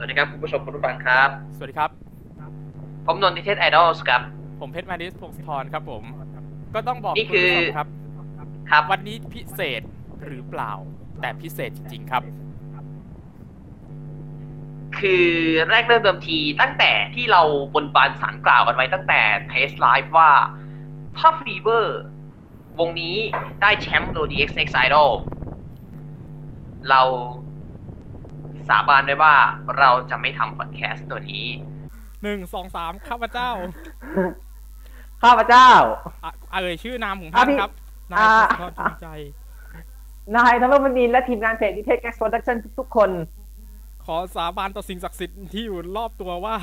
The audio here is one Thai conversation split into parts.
วัสดีครับคุณผู้ชมคุณผู้ฟังครับ สวัสดีครับ ผมนนทิเทศไอดอลครับ ผมเพชรมานิสพงศธรครับผม ก็ต้องบอกนี่คือณผู้ชมครับ ครับ วันนี้พิเศษหรือเปล่า แต่พิเศษจริง ๆ ครับ คือแรกเริ่มเดิมทีตั้งแต่ที่เราบนบานสารกล่าวกันไว้ตั้งแต่ test live ว่าถ้าฟีเวอร์วงนี้ได้แชมป์ Lodi X Next Idol เรา สาบานไว้ว่าเราจะไม่ทำพอดแคสต์ตัวนี้หนึ่งสองสามข้าพเจ้าข้าพเจ้าอะเอ่ยชื่อนามของท่านอะพี่ครับ นายอ่าพงศธรจงใจ นายธนรมณีและทีมงานเพจดิเทคแก๊กโปรดักชั่นทุกๆคน ขอสาบานต่อสิ่งศักดิ์สิทธิ์ที่อยู่รอบตัวว่า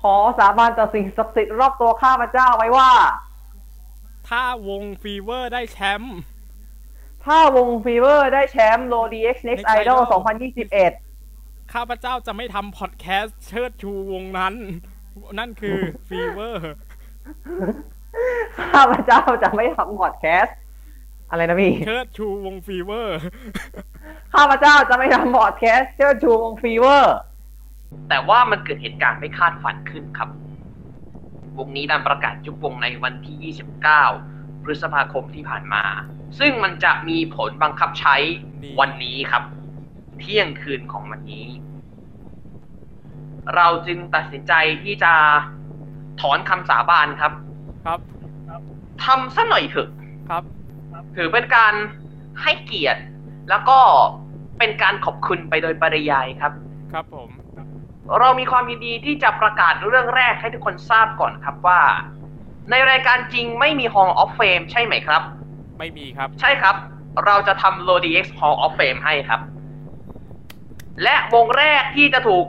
ขอสาบานต่อสิ่งศักดิ์สิทธิ์รอบตัวข้าพเจ้าไว้ว่า ถ้าวงฟีเวอร์ได้แชมป์ ถ้าวงฟีเวอร์ได้แชมป์ Lodi X Next Idol 2021 ข้าพเจ้าจะไม่ทำพอดแคสต์เชิดชูวงนั้น นั่นคือฟีเวอร์ ข้าพเจ้าจะไม่ทำพอดแคสต์อะไรนะพี่เชิดชูวงฟีเวอร์ ข้าพเจ้าจะไม่ทำพอดแคสต์เชิดชูวงฟีเวอร์ แต่ว่ามันเกิดเหตุการณ์ไม่คาดฝันขึ้นครับ วงนี้ดันประกาศยุบวงในวันที่ 29 พฤษภาคมที่ผ่านมา ซึ่งมันจะมีผลบังคับใช้นี่วันนี้ครับ เที่ยงคืนของวันนี้ เราจึงตัดสินใจที่จะถอนคำสาบานครับ ครับทำซะหน่อยเถอะครับ ถือเป็นการให้เกียรติ แล้วก็เป็นการขอบคุณไปโดยปริยายครับ ครับผม เรามีความยินดีที่จะประกาศเรื่องแรกให้ทุกคนทราบก่อนครับว่า ในรายการจริงไม่มี Hall of Fame ใช่ไหมครับ ไม่มีครับ ใช่ครับ เราจะทำ LODX Hall of Fame ให้ครับ และวงแรกที่จะถูก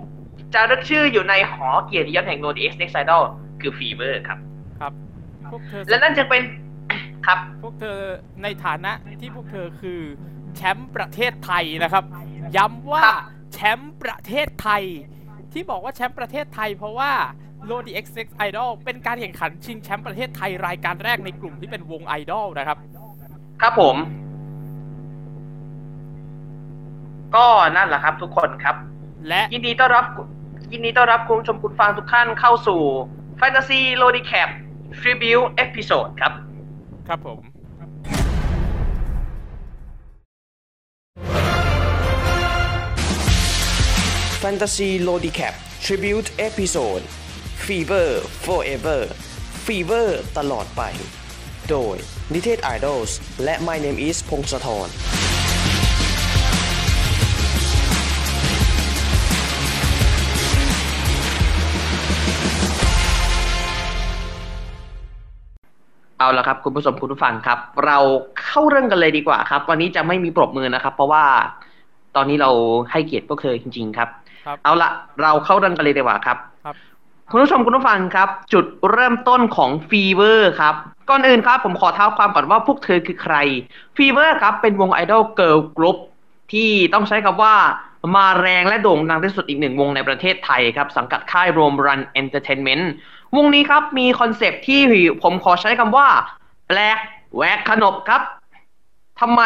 จะรึกชื่ออยู่ในหอเกียรติยศแห่ง LODX Next Idol คือ Fever ครับ ครับ พวกเธอและนั่นจะเป็นครับ พวกเธอในฐานะที่พวกเธอคือแชมป์ประเทศไทยนะครับ ย้ำว่าครับแชมป์ประเทศไทย ที่บอกว่าแชมป์ประเทศไทย เพราะว่า l o d x x Idol เป็นการแข่งขันชิงแชมป์ประเทศไทยรายการแรกในกลุ่มที่เป็นวงไอดอลนะครับ ครับผม ก็นั่นแหละครับทุกคนครับ และยินดีต้อนรับยินดีต้อนรับคุณผู้ชมคุณฟังทุกท่านเข้าสู่ Fantasy l o d i c a p Tribute Episode ครับ ครับผม Fantasy Lodicap Tribute Episode Fever Forever Fever ตลอดไป โดย n i t e d Idols และ My Name is พงศธรเอาละครับ คุณผู้ชมคุณผู้ฟังครับ เราเข้าเรื่องกันเลยดีกว่าครับ วันนี้จะไม่มีปรบมือนะครับ เพราะว่าตอนนี้เราให้เกียรติพวกเธอจริง ๆ ครับครับเอาละเราเข้าเรื่องกันเลยดีกว่าครับ คุณผู้ชมคุณผู้ฟังครับ จุดเริ่มต้นของฟีเวอร์ครับก่อนอื่นครับ ผมขอเท้าความก่อนว่าพวกเธอคือใครฟีเวอร์ครับเป็นวงไอดอลเกิร์ลกรุ๊ปที่ต้องใช้คำว่ามาแรงและโด่งดังที่สุดอีกหนึ่งวงในประเทศไทยครับ สังกัดค่ายโรมรันเอนเตอร์เทนเมนต์วงนี้ครับมีคอนเซปต์ที่ผมขอใช้คำว่า แปลกแหวกขนบครับทำไม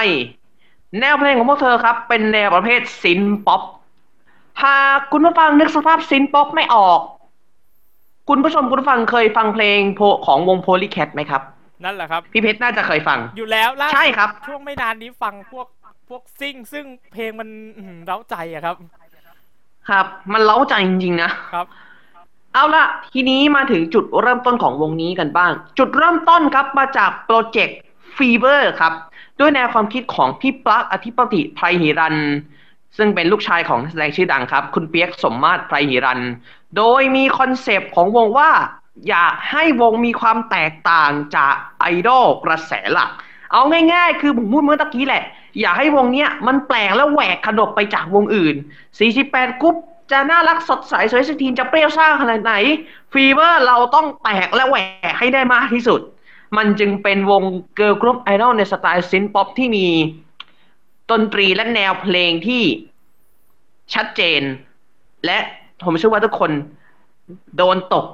แนวเพลงของพวกเธอครับ เป็นแนวประเภท synth-pop หากคุณผู้ฟังนึกสภาพ synth-pop ไม่ออก คุณผู้ชมคุณผู้ฟังเคยฟังเพลงโพของวงโพลีแคทไหมครับ นั่นแหละครับ พี่เพชรน่าจะเคยฟัง อยู่แล้วล่าสุดใช่ครับ ช่วงไม่นานนี้ฟังพวกพวกซิ่ง ซึ่งเพลงมันอื้อหือเร้าใจอะครับ ครับ มันเร้าใจจริงๆนะครับ เอาละทีนี้มาถึงจุดเริ่มต้นของวงนี้กันบ้าง จุดเริ่มต้นครับมาจากโปรเจกต์ฟีเ e อร์ครับ ด้วยแนวความคิดของพี่ปลั๊กอธิปติไพรหิรัญซึ่งเป็นลูกชายของนักแสดงชื่อดังครับ คุณเปียกสมมาตรไพรหิรัญ โดยมีคอนเซปต์ของวงว่า อยากให้วงมีความแตกต่างจากไอดอลกระแสหลัก เอาง่ายๆ คือผมพูดเมื่อตะกี้แหละ อยากให้วงเนี้ยมันแปลกและแหวกขนบไปจากวงอื่น 48 กุ๊ปจะน่ารักสดใส Sweat16จะเปรี้ยวซ่าขนาดไหน Fever เราต้องแตกและแหวกให้ได้มากที่สุด มันจึงเป็นวงเกิร์ลกรุ๊ปไอดอลในสไตล์ synth-pop ที่มีดนตรีและแนวเพลงที่ชัดเจน และ ผมเชื่อว่าทุกคนโดนตก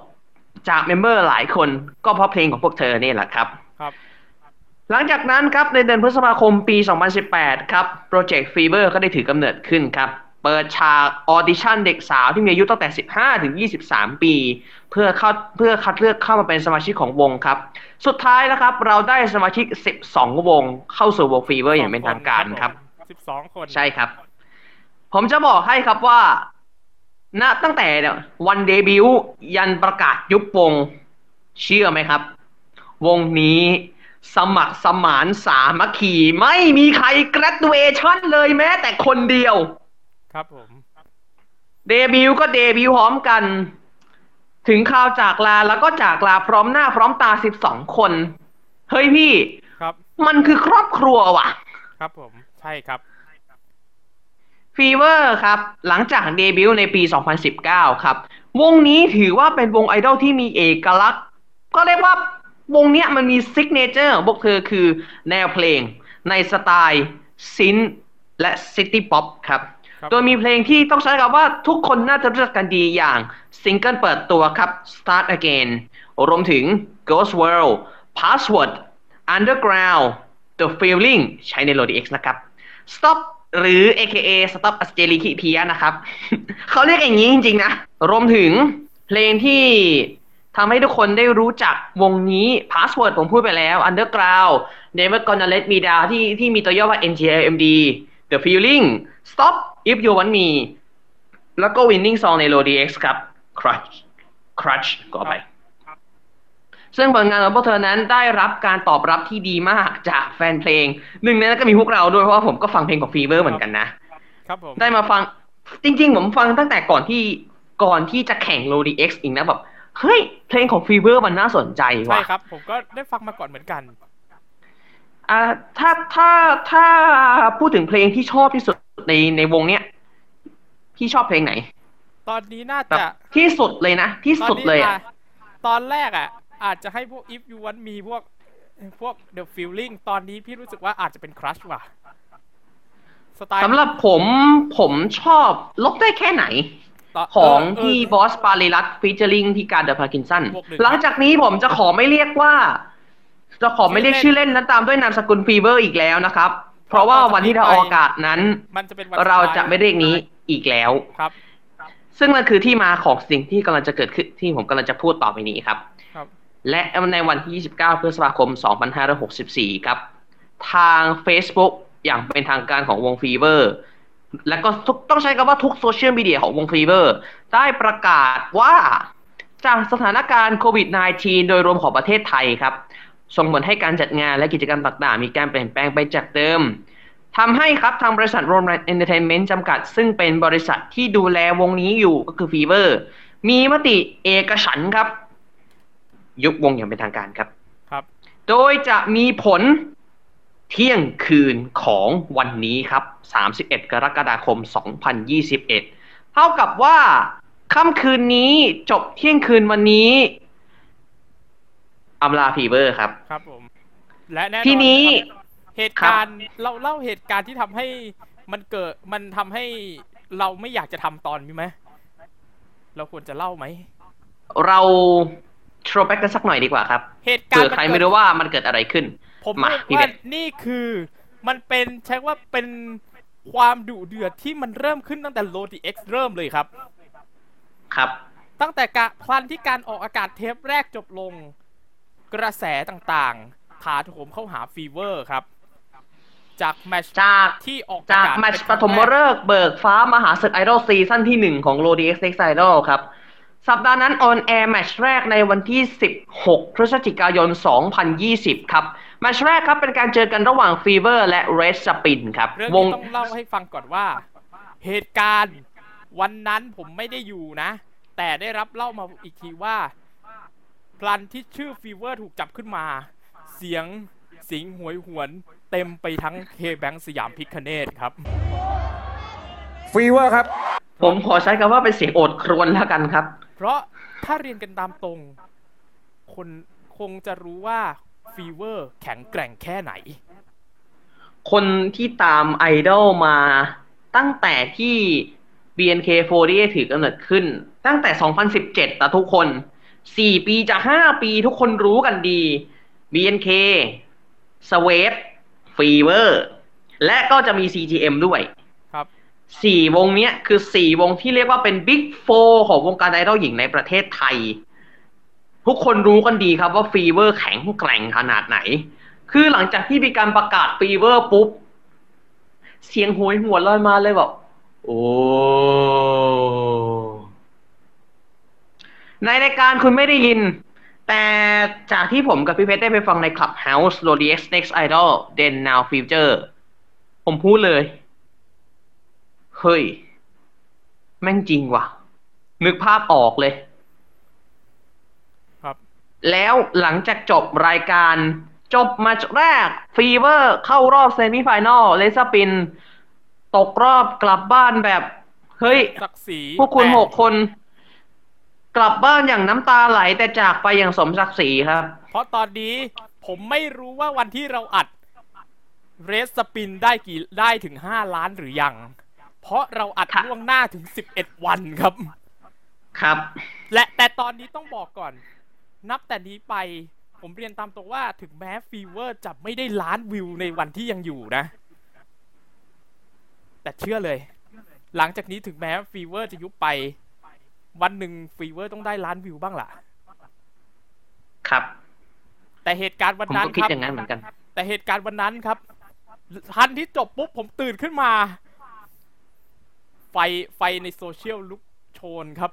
จาก member หลายคนก็เพราะเพลงของพวกเธอนี่แหละครับ ครับ หลังจากนั้นครับในเดือนพฤษภาคมปี 2018 ครับโปรเจกต์ฟีเ e อร์ก็ได้ถือกำเนิดขึ้นครับ เปิดฉากออดิชั่นเด็กสาวที่มีอายุตั้งแต่ 15 ถึง 23 ปี เพื่อเข้าเพื่อคัดเลือกเข้ามาเป็นสมาชิกของวงครับ สุดท้ายนะครับ เราได้สมาชิก 12 วง เข้าสู่วง Fever อย่างเป็นทางการครับสิบสองคน ใช่ครับ ผมจะบอกให้ครับว่า ณตั้งแต่วันเดบิวต์ยันประกาศยุบวง เชื่อไหมครับ วงนี้สมัครสมานสามัคคีไม่มีใคร graduation เลยแม้แต่คนเดียว ครับผม เดบิวต์ก็เดบิวต์พร้อมกัน ถึงข่าวจากลาแล้วก็จากลาพร้อมหน้าพร้อมตา12คน เฮ้ยพี่ ครับ มันคือครอบครัวว่ะ ครับผม ใช่ครับ Fever ครับ หลังจากเดบิวต์ในปี 2019 ครับ วงนี้ถือว่าเป็นวงไอดอลที่มีเอกลักษณ์ ก็เรียกว่าวงเนี้ยมันมี signature ของพวกเธอคือแนวเพลงในสไตล์ synth และ city pop ครับครับ โดยมีเพลงที่ต้องใช้คำว่าทุกคนน่าจะรู้จักกันดีอย่างซิงเกิลเปิดตัวครับ Start Again รวมถึง Ghost World Password Underground The Feeling ใช้ใน Lodi X นะครับ Stop หรือ AKA Stop a s t e r i k i p i a นะครับ เขาเรียกอย่างนี้จริงๆนะ รวมถึงเพลงที่ทำให้ทุกคนได้รู้จักวงนี้ Password ผมพูดไปแล้ว Underground Never Gonna Let Me Down ที่ที่มีตัวย่อว่า NGLMD The Feeling Stop If You Want Me แล้วก็ Winning Song ใน Lodi X ครับ Crush Crush ก็ไป ซึ่งผลงานของพวกเธอนั้นได้รับการตอบรับที่ดีมากจากแฟนเพลง หนึ่งในนั้นก็มีพวกเราด้วยเพราะว่าผมก็ฟังเพลงของ Fever เหมือนกันนะ ครับผม ได้มาฟังจริง ๆ ผมฟังตั้งแต่ก่อนที่ก่อนที่จะแข่ง LODI X อีกนะแบบเฮ้ยเพลงของ Fever มันน่าสนใจใช่ว่ะครับ ผมก็ได้ฟังมาก่อนเหมือนกันอ่าถ้าถ้าถ้าพูดถึงเพลงที่ชอบที่สุดในในวงเนี้ยพี่ชอบเพลงไหน ตอนนี้น่าแบบจะที่สุดเลยนะ ที่ตอนสุดนี้เลยอะอะตอนแรกอะ อาจจะให้พวก if you want me พวกพวก the feeling ตอนนี้พี่รู้สึกว่าอาจจะเป็น crush ว่ะสไตล์สำหรับผมผมชอบลบได้แค่ไหนต่ของเที่บอสปาริรัตฟีเจอริงที่การเดอะพาร์กินสันบวกหนึ่งหลังจากนี้ผมจะขอไม่เรียกว่า จะขอไม่เรียกชื่ชื่ออเล่เล่นนนั้นตามด้วยนามสกุลฟีเวอร์อีกแล้วนะครับ เพราะว่าวันที่เราออกอากาศนั้นมันจะเป็นวันเราสุดท้ายจะไม่เรียกนี้อีกแล้วครับ ซึ่งนั่นคือที่มาของสิ่งที่กำลังจะเกิดขึ้นที่ผมกำลังจะพูดต่อไปนี้ครับครับ และในวันที่ 29 พฤษภาคม 2564 ครับ ทาง Facebook อย่างเป็นทางการของวง Fever และก็ต้องใช้คำว่าทุกโซเชียลมีเดียของวง Fever ได้ประกาศว่าจากสถานการณ์โควิด -19 โดยรวมของประเทศไทยครับ ส่งผลให้การจัดงานและกิจกรรมต่างๆ มีการเปลี่ยนแปลงไปจากเดิมทำให้ครับทางบริษัทโรมแรนเอนเตอร์เทนเมนต์จำกัด ซึ่งเป็นบริษัทที่ดูแลวงนี้อยู่ก็คือ Fever มีมติเอกฉันท์ครับ ยุบวงอย่างเป็นทางการครับ ครับ โดยจะมีผลเที่ยงคืนของวันนี้ครับ 31 กรกฎาคม 2021 เท่ากับว่าค่ำคืนนี้จบเที่ยงคืนวันนี้อำลา Fever ครับ ครับผม และแน่นอนทีนี้ครับเหตุการณ์เราเล่าเหตุการณ์ที่ทำให้มันเกิดมันทำให้เราไม่อยากจะทำตอนนี้ไหมเราควรจะเล่าไหม เรา โทรแบ็กกันสักหน่อยดีกว่าครับเหตุการเผื่อณ์ใครนเกิดไม่รู้ว่ามันเกิดอะไรขึ้น ผมมาเรียกพี่ว่าเบนนี่คือมันเป็นใช้ว่าเป็นความดุเดือดที่มันเริ่มขึ้นตั้งแต่โลดีเอ็กเริ่มเลยครับ ครับ ตั้งแต่กะพลันที่การออกอากาศเทปแรกจบลง กระแสต่างๆถาโถมเข้าหา Fever ครับ จากแมตช์จากที่ออกอากาศแมตช์เป็นปฐมฤกษ์เบิกฟ้ามหาศึกไอดอลซีซั่นที่หนึ่งของ LODI X Next Idol ครับ สัปดาห์นั้นออนแอร์แมตช์แรกในวันที่ 16 พฤศจิกายน 2020 ครับแมตช์แรกครับเป็นการเจอกันระหว่าง Fever และ Red Spin ครับเรื่องวงนี้ต้องเล่าให้ฟังก่อนว่า เหตุการณ์วันนั้นผมไม่ได้อยู่นะ แต่ได้รับเล่ามาอีกทีว่าพลันที่ชื่อ Fever ถูกจับขึ้นมา เสียงสิงหวยหวนเต็มไปทั้ง KBank Siam Pic-Ganesha ครับ Fever ครับ ผมขอใช้คำว่าเป็นเสียงโอดครวญแล้วกันครับ เพราะถ้าเรียนกันตามตรง คนคงจะรู้ว่า Fever แข็งแกร่งแค่ไหน คนที่ตามไอดอลมาตั้งแต่ที่ BNK48 ถือกำเนิดขึ้น ตั้งแต่ 2017แต่ทุกคน 4 ปีจะ5ปีทุกคนรู้กันดี BNK s w e e t Fever และก็จะมี CGM ด้วย สี่วงเนี้ยคือสี่วงที่เรียกว่าเป็น Big Four ของวงการไอดอลหญิงในประเทศไทย ทุกคนรู้กันดีครับว่า Fever แข็งแกร่งขนาดไหน คือหลังจากที่มีการประกาศฟีเวอร์ปุ๊บ เสียงโหยหัวลอยมาเลยแบบโอ้ในรายการคุณไม่ได้ยิน แต่จากที่ผมกับพี่เพชรได้ไปฟังใน Clubhouse r o d x Next Idol Then Now Future ผมพูดเลย เฮ้ย แม่งจริงว่ะ นึกภาพออกเลย ครับ แล้วหลังจากจบรายการ จบแมตช์แรก Fever เข้ารอบ semi-final Red Spin ตกรอบกลับบ้านแบบ เฮ้ยศักดิ์ศรีพวกคุณแต่หกคน กลับบ้านอย่างน้ำตาไหลแต่จากไปอย่างสมศักดิ์ศรีครับ เพราะตอนนี้ผมไม่รู้ว่าวันที่เราอัด Red Spin ได้กี่ได้ถึง5ล้านหรือยัง เพราะเราอัดค่ะล่วงหน้าถึง11วันครับ ครับ และแต่ตอนนี้ต้องบอกก่อน นับแต่นี้ไป ผมเรียนตามตรงว่าถึงแม้ฟีเวอร์จะไม่ได้ล้านวิวในวันที่ยังอยู่นะ แต่เชื่อเลย หลังจากนี้ถึงแม้ฟีเวอร์จะยุบไป วันหนึ่งฟีเวอร์ต้องได้ล้านวิวบ้างล่ะ ครับ แต่เหตุการณ์วันผมนั้นก็ครับคิดอย่างนั้นเหมือนกัน แต่เหตุการณ์วันนั้นครับทันทีที่จบปุ๊บผมตื่นขึ้นมา ไฟไฟในโซเชียลลุกโชนครับ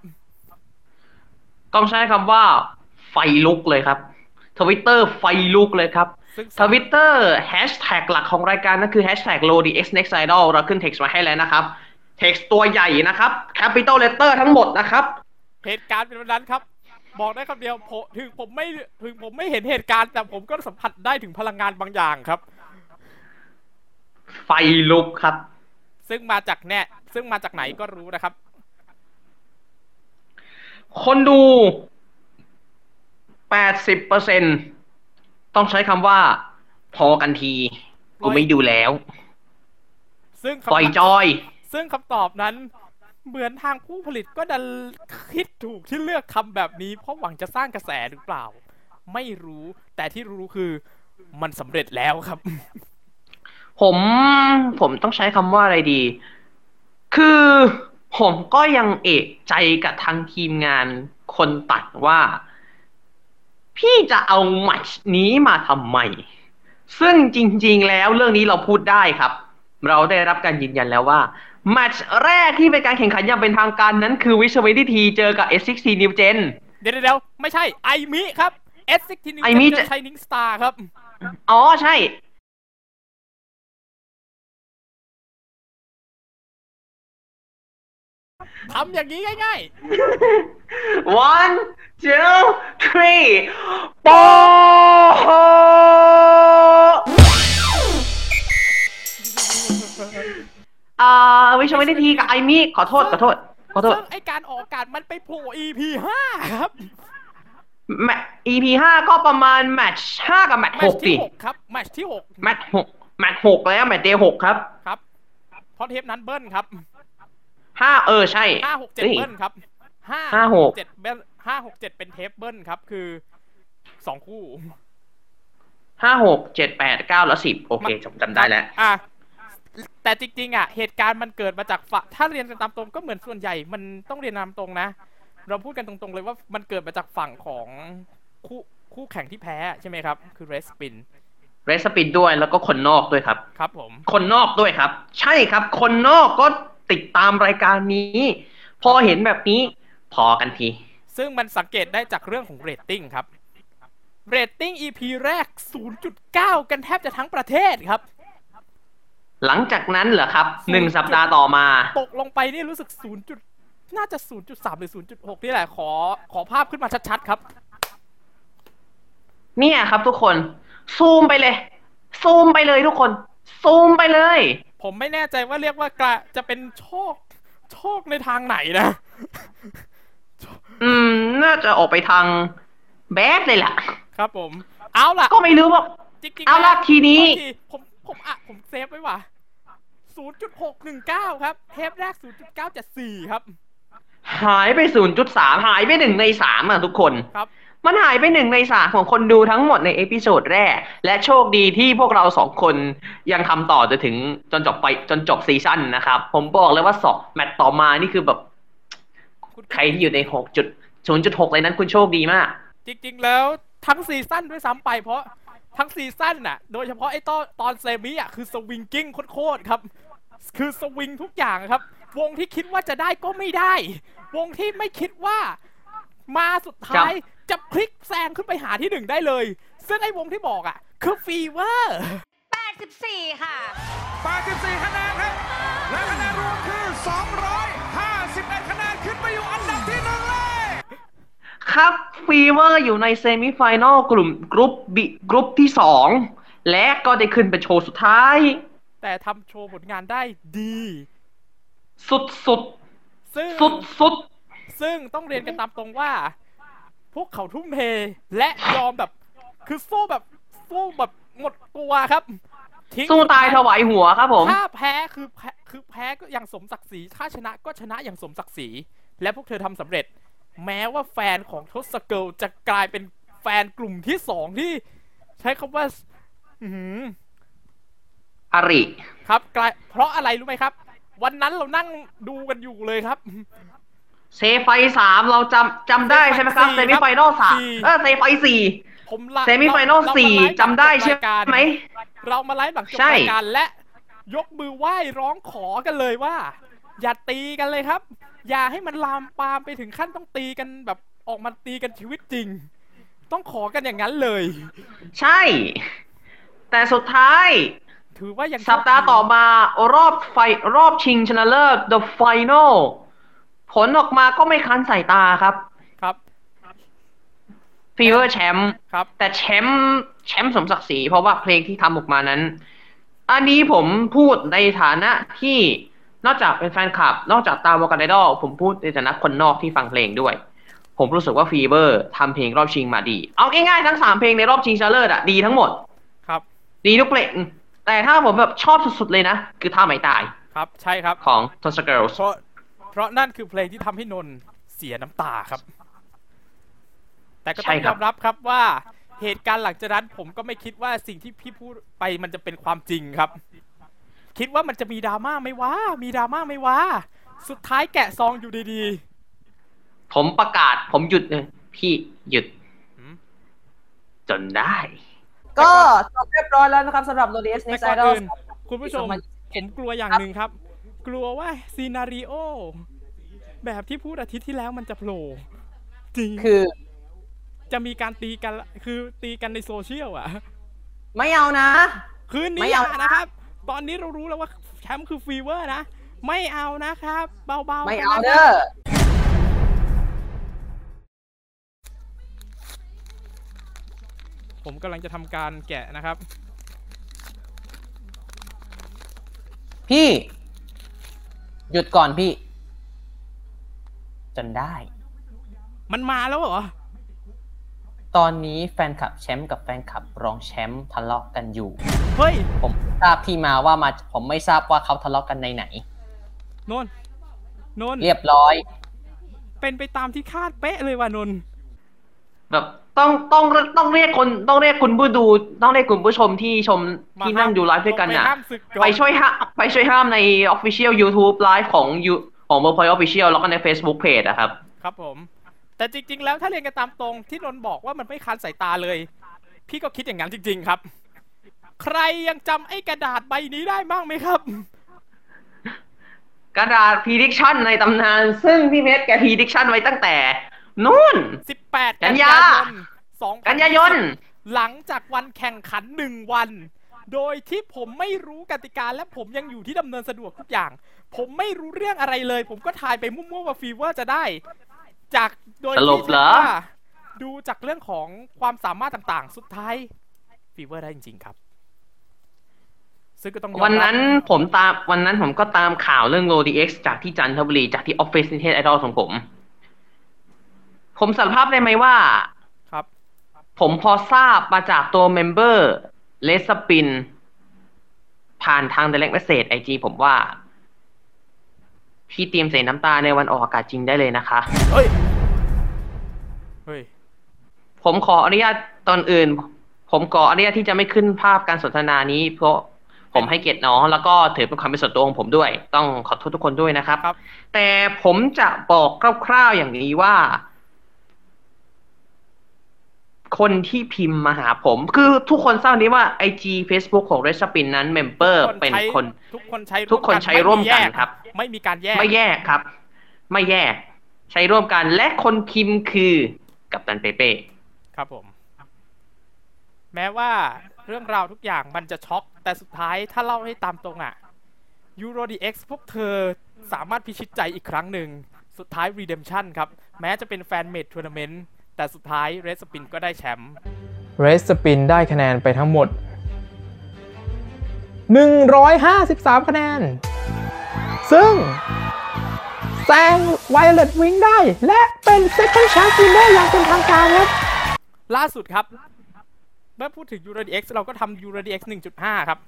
ต้องใช้คำว่า ไฟลุกเลยครับทวิตเตอร์ไฟลุกเลยครับซึ่งทวิตเตอร์แฮชแท็กหลักของรายการนั่นคือแฮชแท็ก LODI X Next Idol เราขึ้น text มาให้แล้วนะครับ text ตัวใหญ่นะครับ capital letter ทั้งหมดนะครับ เหตุการณ์เป็นวันนั้นครับ บอกได้คำเดียวผมถึงผมไม่ถึงผมไม่เห็นเหตุการณ์แต่ผมก็สัมผัสได้ถึงพลังงานบางอย่างครับ ไฟลุกครับ ซึ่งมาจากแน่ ซึ่งมาจากไหนก็รู้นะครับ คนดู80%ต้องใช้คำว่า พอกันที กูไม่ดูแล้ว ซึ่งปล่อยคำจอย ซึ่งคำตอบนั้น เหมือนทางผู้ผลิตก็ดันคิดถูกที่เลือกคำแบบนี้ เพราะหวังจะสร้างกระแสหรือเปล่า ไม่รู้ แต่ที่รู้คือมันสำเร็จแล้วครับ ผม ผมต้องใช้คำว่าอะไรดี คือผมก็ยังเอกใจกับทางทีมงานคนตัดว่า พี่จะเอาแมตช์นี้มาทำไม ซึ่งจริง ๆ แล้วเรื่องนี้เราพูดได้ครับ เราได้รับการยืนยันแล้วว่าแมตช์แรกที่เป็นการแข่งขันอย่างเป็นทางการนั้นคือวิชเวดิทีเจอกับ S16 New Gen เดี๋ยวเดี๋ยวๆไม่ใช่ไอมิครับ S16 ไอมิจะใช้นิงสตาร์ครับ อ๋อใช่ ทำอย่างนี้ง่าย one two three โปอ่าวิชวดิทีกับไอมี่ขอโทษขอโทษขอโทษ ซึ่งไอการออกอากาศมันไปโผล่ EP 5ครับ แม EP ห้าก็ประมาณแมตช์ห้ากับแมตช์แมหตกช์สิที่หกครับ แมตช์ที่หกแมตช์หกแมตช์หกแล้ว matchday หกครับ ครับเพราะเทปนั้นเบิ้ลครับ ห้าเออใช่ห้าหกเจ็ดนี่เบิ้ลครับห้าห้าหกเจ็ดเบิ้ลห้าหกเจ็ดเป็นเทปเบิ้ลครับ คือสองคู่ห้าหกเจ็ดแปดเก้าแล้วสิบโอเคจำจำได้แล้วอะแต่จริงๆอะ เหตุการณ์มันเกิดมาจากฝะถ้าเรียนกันตามตรงก็เหมือนส่วนใหญ่ มันต้องเรียนตามตรงนะ เราพูดกันตรงๆเลยว่ามันเกิดมาจากฝั่งของคู่คู่แข่งที่แพ้ใช่ไหมครับ คือเรสปินเรสปินด้วยแล้วก็คนนอกด้วยครับ ครับผม คนนอกด้วยครับ ใช่ครับ คนนอกก็ ติดตามรายการนี้ พอเห็นแบบนี้พอกันที ซึ่งมันสังเกตได้จากเรื่องของเรตติ้งครับเรตติ้ง EP แรก 0.9 กันแทบจะทั้งประเทศครับ หลังจากนั้นเหรอครับหนึ่งสัปดาห์ต่อมา ตกลงไปนี่รู้สึก 0. จุดน่าจะ 0.3 หรือ 0.6 นี่แหละขอขอภาพขึ้นมาชัดๆครับ เนี่ยครับทุกคน ซูมไปเลย ซูมไปเลยทุกคน ซูมไปเลย ผมไม่แน่ใจว่าเรียกว่ากระจะเป็นโชค โชคในทางไหนนะ อืม น่าจะออกไปทาง bad เลยล่ะ ครับผม เอาล่ะ ก็ไม่รู้ว่าจริงๆเอาล่ะแล้วทีนี้โทษผมผมอะผมเซฟไว้ว่ะ0.619 ครับ เทปแรก 0.974 ครับ หายไป 0.3 หายไปหนึ่งในสามอะทุกคน ครับ มันหายไปหนึ่งในสามของคนดูทั้งหมดใน episode แรก และโชคดีที่พวกเราสองคนยังทำต่อจนถึงจนจบไปจนจบซีซั่นนะครับ ผมบอกเลยว่าสองแมตช์ต่อมานี่คือแบบคุณใครที่อยู่ในหกจุดศูนย์จุดหกเลยนั้นคุณโชคดีมาก จริง ๆ แล้วทั้งซีซั่นด้วยซ้ำไปเพราะทั้งซีซั่นน่ะ โดยเฉพาะไอ้ตอนตอน semi อะคือ swinging โคตรๆครับ คือสวิงทุกอย่างครับ วงที่คิดว่าจะได้ก็ไม่ได้ วงที่ไม่คิดว่ามาสุดท้าย จะพลิกแซงขึ้นไปหาที่หนึ่งได้เลย ซึ่งไอ้วงที่บอกอะ คือฟีเวอร์ 84 ค่ะ 84 คะแนนครับ และคะแนนรวมคือ 251 คะแนนขึ้นไปอยู่อันดับที่หนึ่งเลยครับฟีเวอร์อยู่ใน semi final กลุ่ม group B group ที่สองและก็ได้ขึ้นเป็นโชว์สุดท้าย แต่ทำโชว์ผลงานได้ดี สุดสุดซึ่งสุดสุดซึ่งต้องเรียนกันตามตรงว่า พวกเขาทุ่มเทและยอมแบบ คือสู้แบบสู้แบบหมดตัวครับทิ้งสู้ตายถวายหัวครับผม ถ้าแพ้คือแพ้คือแพ้ก็อย่างสมศักดิ์ศรี ถ้าชนะก็ชนะอย่างสมศักดิ์ศรี และพวกเธอทำสำเร็จ แม้ว่าแฟนของทศเกิลจะกลายเป็นแฟนกลุ่มที่สองที่ใช้คำว่า อือหืออริครับกลายเพราะอะไรรู้ไหมครับ วันนั้นเรานั่งดูกันอยู่เลยครับ เซไฟสามเราจำจำได้ใช่ไหมครับสี่เซมิไฟนอลสามสี่เออเซไฟสี่ผมละเซมิไฟนอลเราเราสี่มาไลฟ์จำได้หลังใช่จบรายการไหมเรามาไลฟ์หลังจบใช่รายการและยกมือไหว้ร้องขอกันเลยว่า อย่าตีกันเลยครับ อย่าให้มันลามปามไปถึงขั้นต้องตีกันแบบออกมาตีกันชีวิตจริง ต้องขอกันอย่างนั้นเลย ใช่ แต่สุดท้าย ถือว่ายังสัปดาห์ต่อมารอบ fi- รอบชิงชนะเลิศ The Final ผลออกมาก็ไม่ค้านสายตาครับ ครับฟีเวอร์แชมป์ครับ แต่แชมป์แชมป์สมศักดิ์ศรีเพราะว่าเพลงที่ทำออกมานั้น อันนี้ผมพูดในฐานะที่นอกจากเป็นแฟนคลับ นอกจากตามวงการไอดอลผมพูดในฐานะคนนอกที่ฟังเพลงด้วย ผมรู้สึกว่าฟีเวอร์ทำเพลงรอบชิงมาดี เอาง่ายๆทั้งสามเพลงในรอบชิงชนะเลิศอะดีทั้งหมด ครับ ดีทุกเพลงแต่ถ้าผมแบบชอบสุดๆเลยนะ คือท่าไม่ตาย ครับ ใช่ครับ ของ t o s Girls เพราะ เพราะนั่นคือเพลงที่ทำให้นนท์เสียน้ำตาครับ แต่ก็ต้ใช่องคยรับอมรับครับว่าเหตุการณ์หลังจากนั้นผมก็ไม่คิดว่าสิ่งที่พี่พูดไปมันจะเป็นความจริงครับ คิดว่ามันจะมีดราม่าไหม่วะมีดราม่าไหม่วะสุดท้ายแกะซองอยู่ดีผมประกาศ ผมหยุดเลยพี่หยุดหืมจนได้ ก็จบเรียบร้อยแล้วนะครับสำหรับ r o d s ๆแต่ Next ก่อน Idol อื่นคุณผู้ชมผมกลัวอย่างหนึ่งครับ กลัวว่าซีนารีโอแบบที่พูดอาทิตย์ที่แล้วมันจะโผล่จริงคือจะมีการตีกันละคือตีกันในโซเชียลอะ ไม่เอานะ คืนไม่นี้เอาอย่านะครับ ตอนนี้เรารู้แล้วว่าแชมป์คือฟีเวอร์นะ ไม่เอานะครับ เบาๆ ไม่กันเอานะคเด้รับอผมกำลังจะทำการแกะนะครับ พี่ หยุดก่อนพี่ จนได้ มันมาแล้วเหรอ ตอนนี้แฟนคลับแชมป์กับแฟนคลับรองแชมป์ทะเลาะกันอยู่ เฮ้ย ผมทราบที่มาว่ามาผมไม่ทราบว่าเขาทะเลาะกันในไหนนนท์นนท์เรียบร้อย เป็นไปตามที่คาดเป๊ะเลยว่ะนนท์ แบบต้องต้องต้องเรียกคนต้องเรียกคุณผู้ดูต้องเรียกคุณผู้ชมที่ชมมาที่นั่งดูไลฟ์ด้วยกันไปน่ะห้ามศึกก่อนไปช่วยห้ามไปช่วยห้ามใน Official YouTube Live ของ You ของ w o r l d Point Official แล้วก็ใน Facebook Page อะครับ ครับผม แต่จริง ๆ แล้วถ้าเรียนกันตามตรงที่นนท์บอกว่ามันไม่คันสายตาเลย พี่ก็คิดอย่างนั้นจริง ๆ ครับ ใครยังจำไอ้กระดาษใบนี้ได้บ้างไหมครับกระดาษ prediction ในตำนาน ซึ่งพี่เพชรแก prediction ไว้ตั้งแต่ นู่น 18 กันยา2กันยายน หลังจากวันแข่งขันหนึ่งวัน โดยที่ผมไม่รู้กติกาและผมยังอยู่ที่ดำเนินสะดวกทุกอย่าง ผมไม่รู้เรื่องอะไรเลย ผมก็ทายไปมั่วๆว่าฟีเวอร์จะได้ จากโดยสรุที่ปเหรอว่าดูจากเรื่องของความสามารถต่างๆ สุดท้ายฟีเวอร์ได้จริงๆครับซึ่งก็ต้องยอมรับวันนั้นผมตามวันนั้นผมก็ตามข่าวเรื่อง r o d x จากที่จันทบุรีจากที่ Office n i t e d Idol ของผม ผมสารภาพได้ไหมว่า ครับ ผมพอทราบมาจากตัวเมมเบอร์เลสปิน ผ่านทาง direct message ไอจีผมว่า พี่เตรียมเสียน้ำตาในวันออกอากาศจริงได้เลยนะคะ เฮ้ย เฮ้ย ผมขออนุญาตตอนอื่น ผมขออนุญาตที่จะไม่ขึ้นภาพการสนทนานี้ เพราะผมให้เกียรติน้อง แล้วก็ถือเป็นความเป็นส่วนตัวของผมด้วย ต้องขอโทษทุกคนด้วยนะครับ ครับ แต่ผมจะบอกคร่าวๆอย่างนี้ว่า คนที่พิมพ์มาหาผม คือทุกคนทราบนี้ว่า IG Facebook ของ r e s p i n นั้น member เป็นคน ทุกคนใช้ทุกคนใช้ร่วมกันครับ ไม่มีการแยก ไม่แยกครับ ไม่แยก ใช้ร่วมกันและคนพิมพ์คือกัปตันเปเป้ครับผม แม้ว่าเรื่องราวทุกอย่างมันจะช็อก แต่สุดท้ายถ้าเล่าให้ตามตรงอะ Lodi X พวกเธอสามารถพิชิตใจอีกครั้งหนึ่ง สุดท้าย Redemption ครับ แม้จะเป็น fan made tournament แต่สุดท้าย Red Spin ก็ได้แชมป์ Red Spin ได้คะแนนไปทั้งหมด 153 คะแนน ซึ่งแซง Violet Wink ได้ และเป็น Second Chance Winner อย่างเป็นทางการครับ ล่าสุดครับ เมื่อพูดถึง Lodi X เราก็ทำ Lodi X 1.5ครับ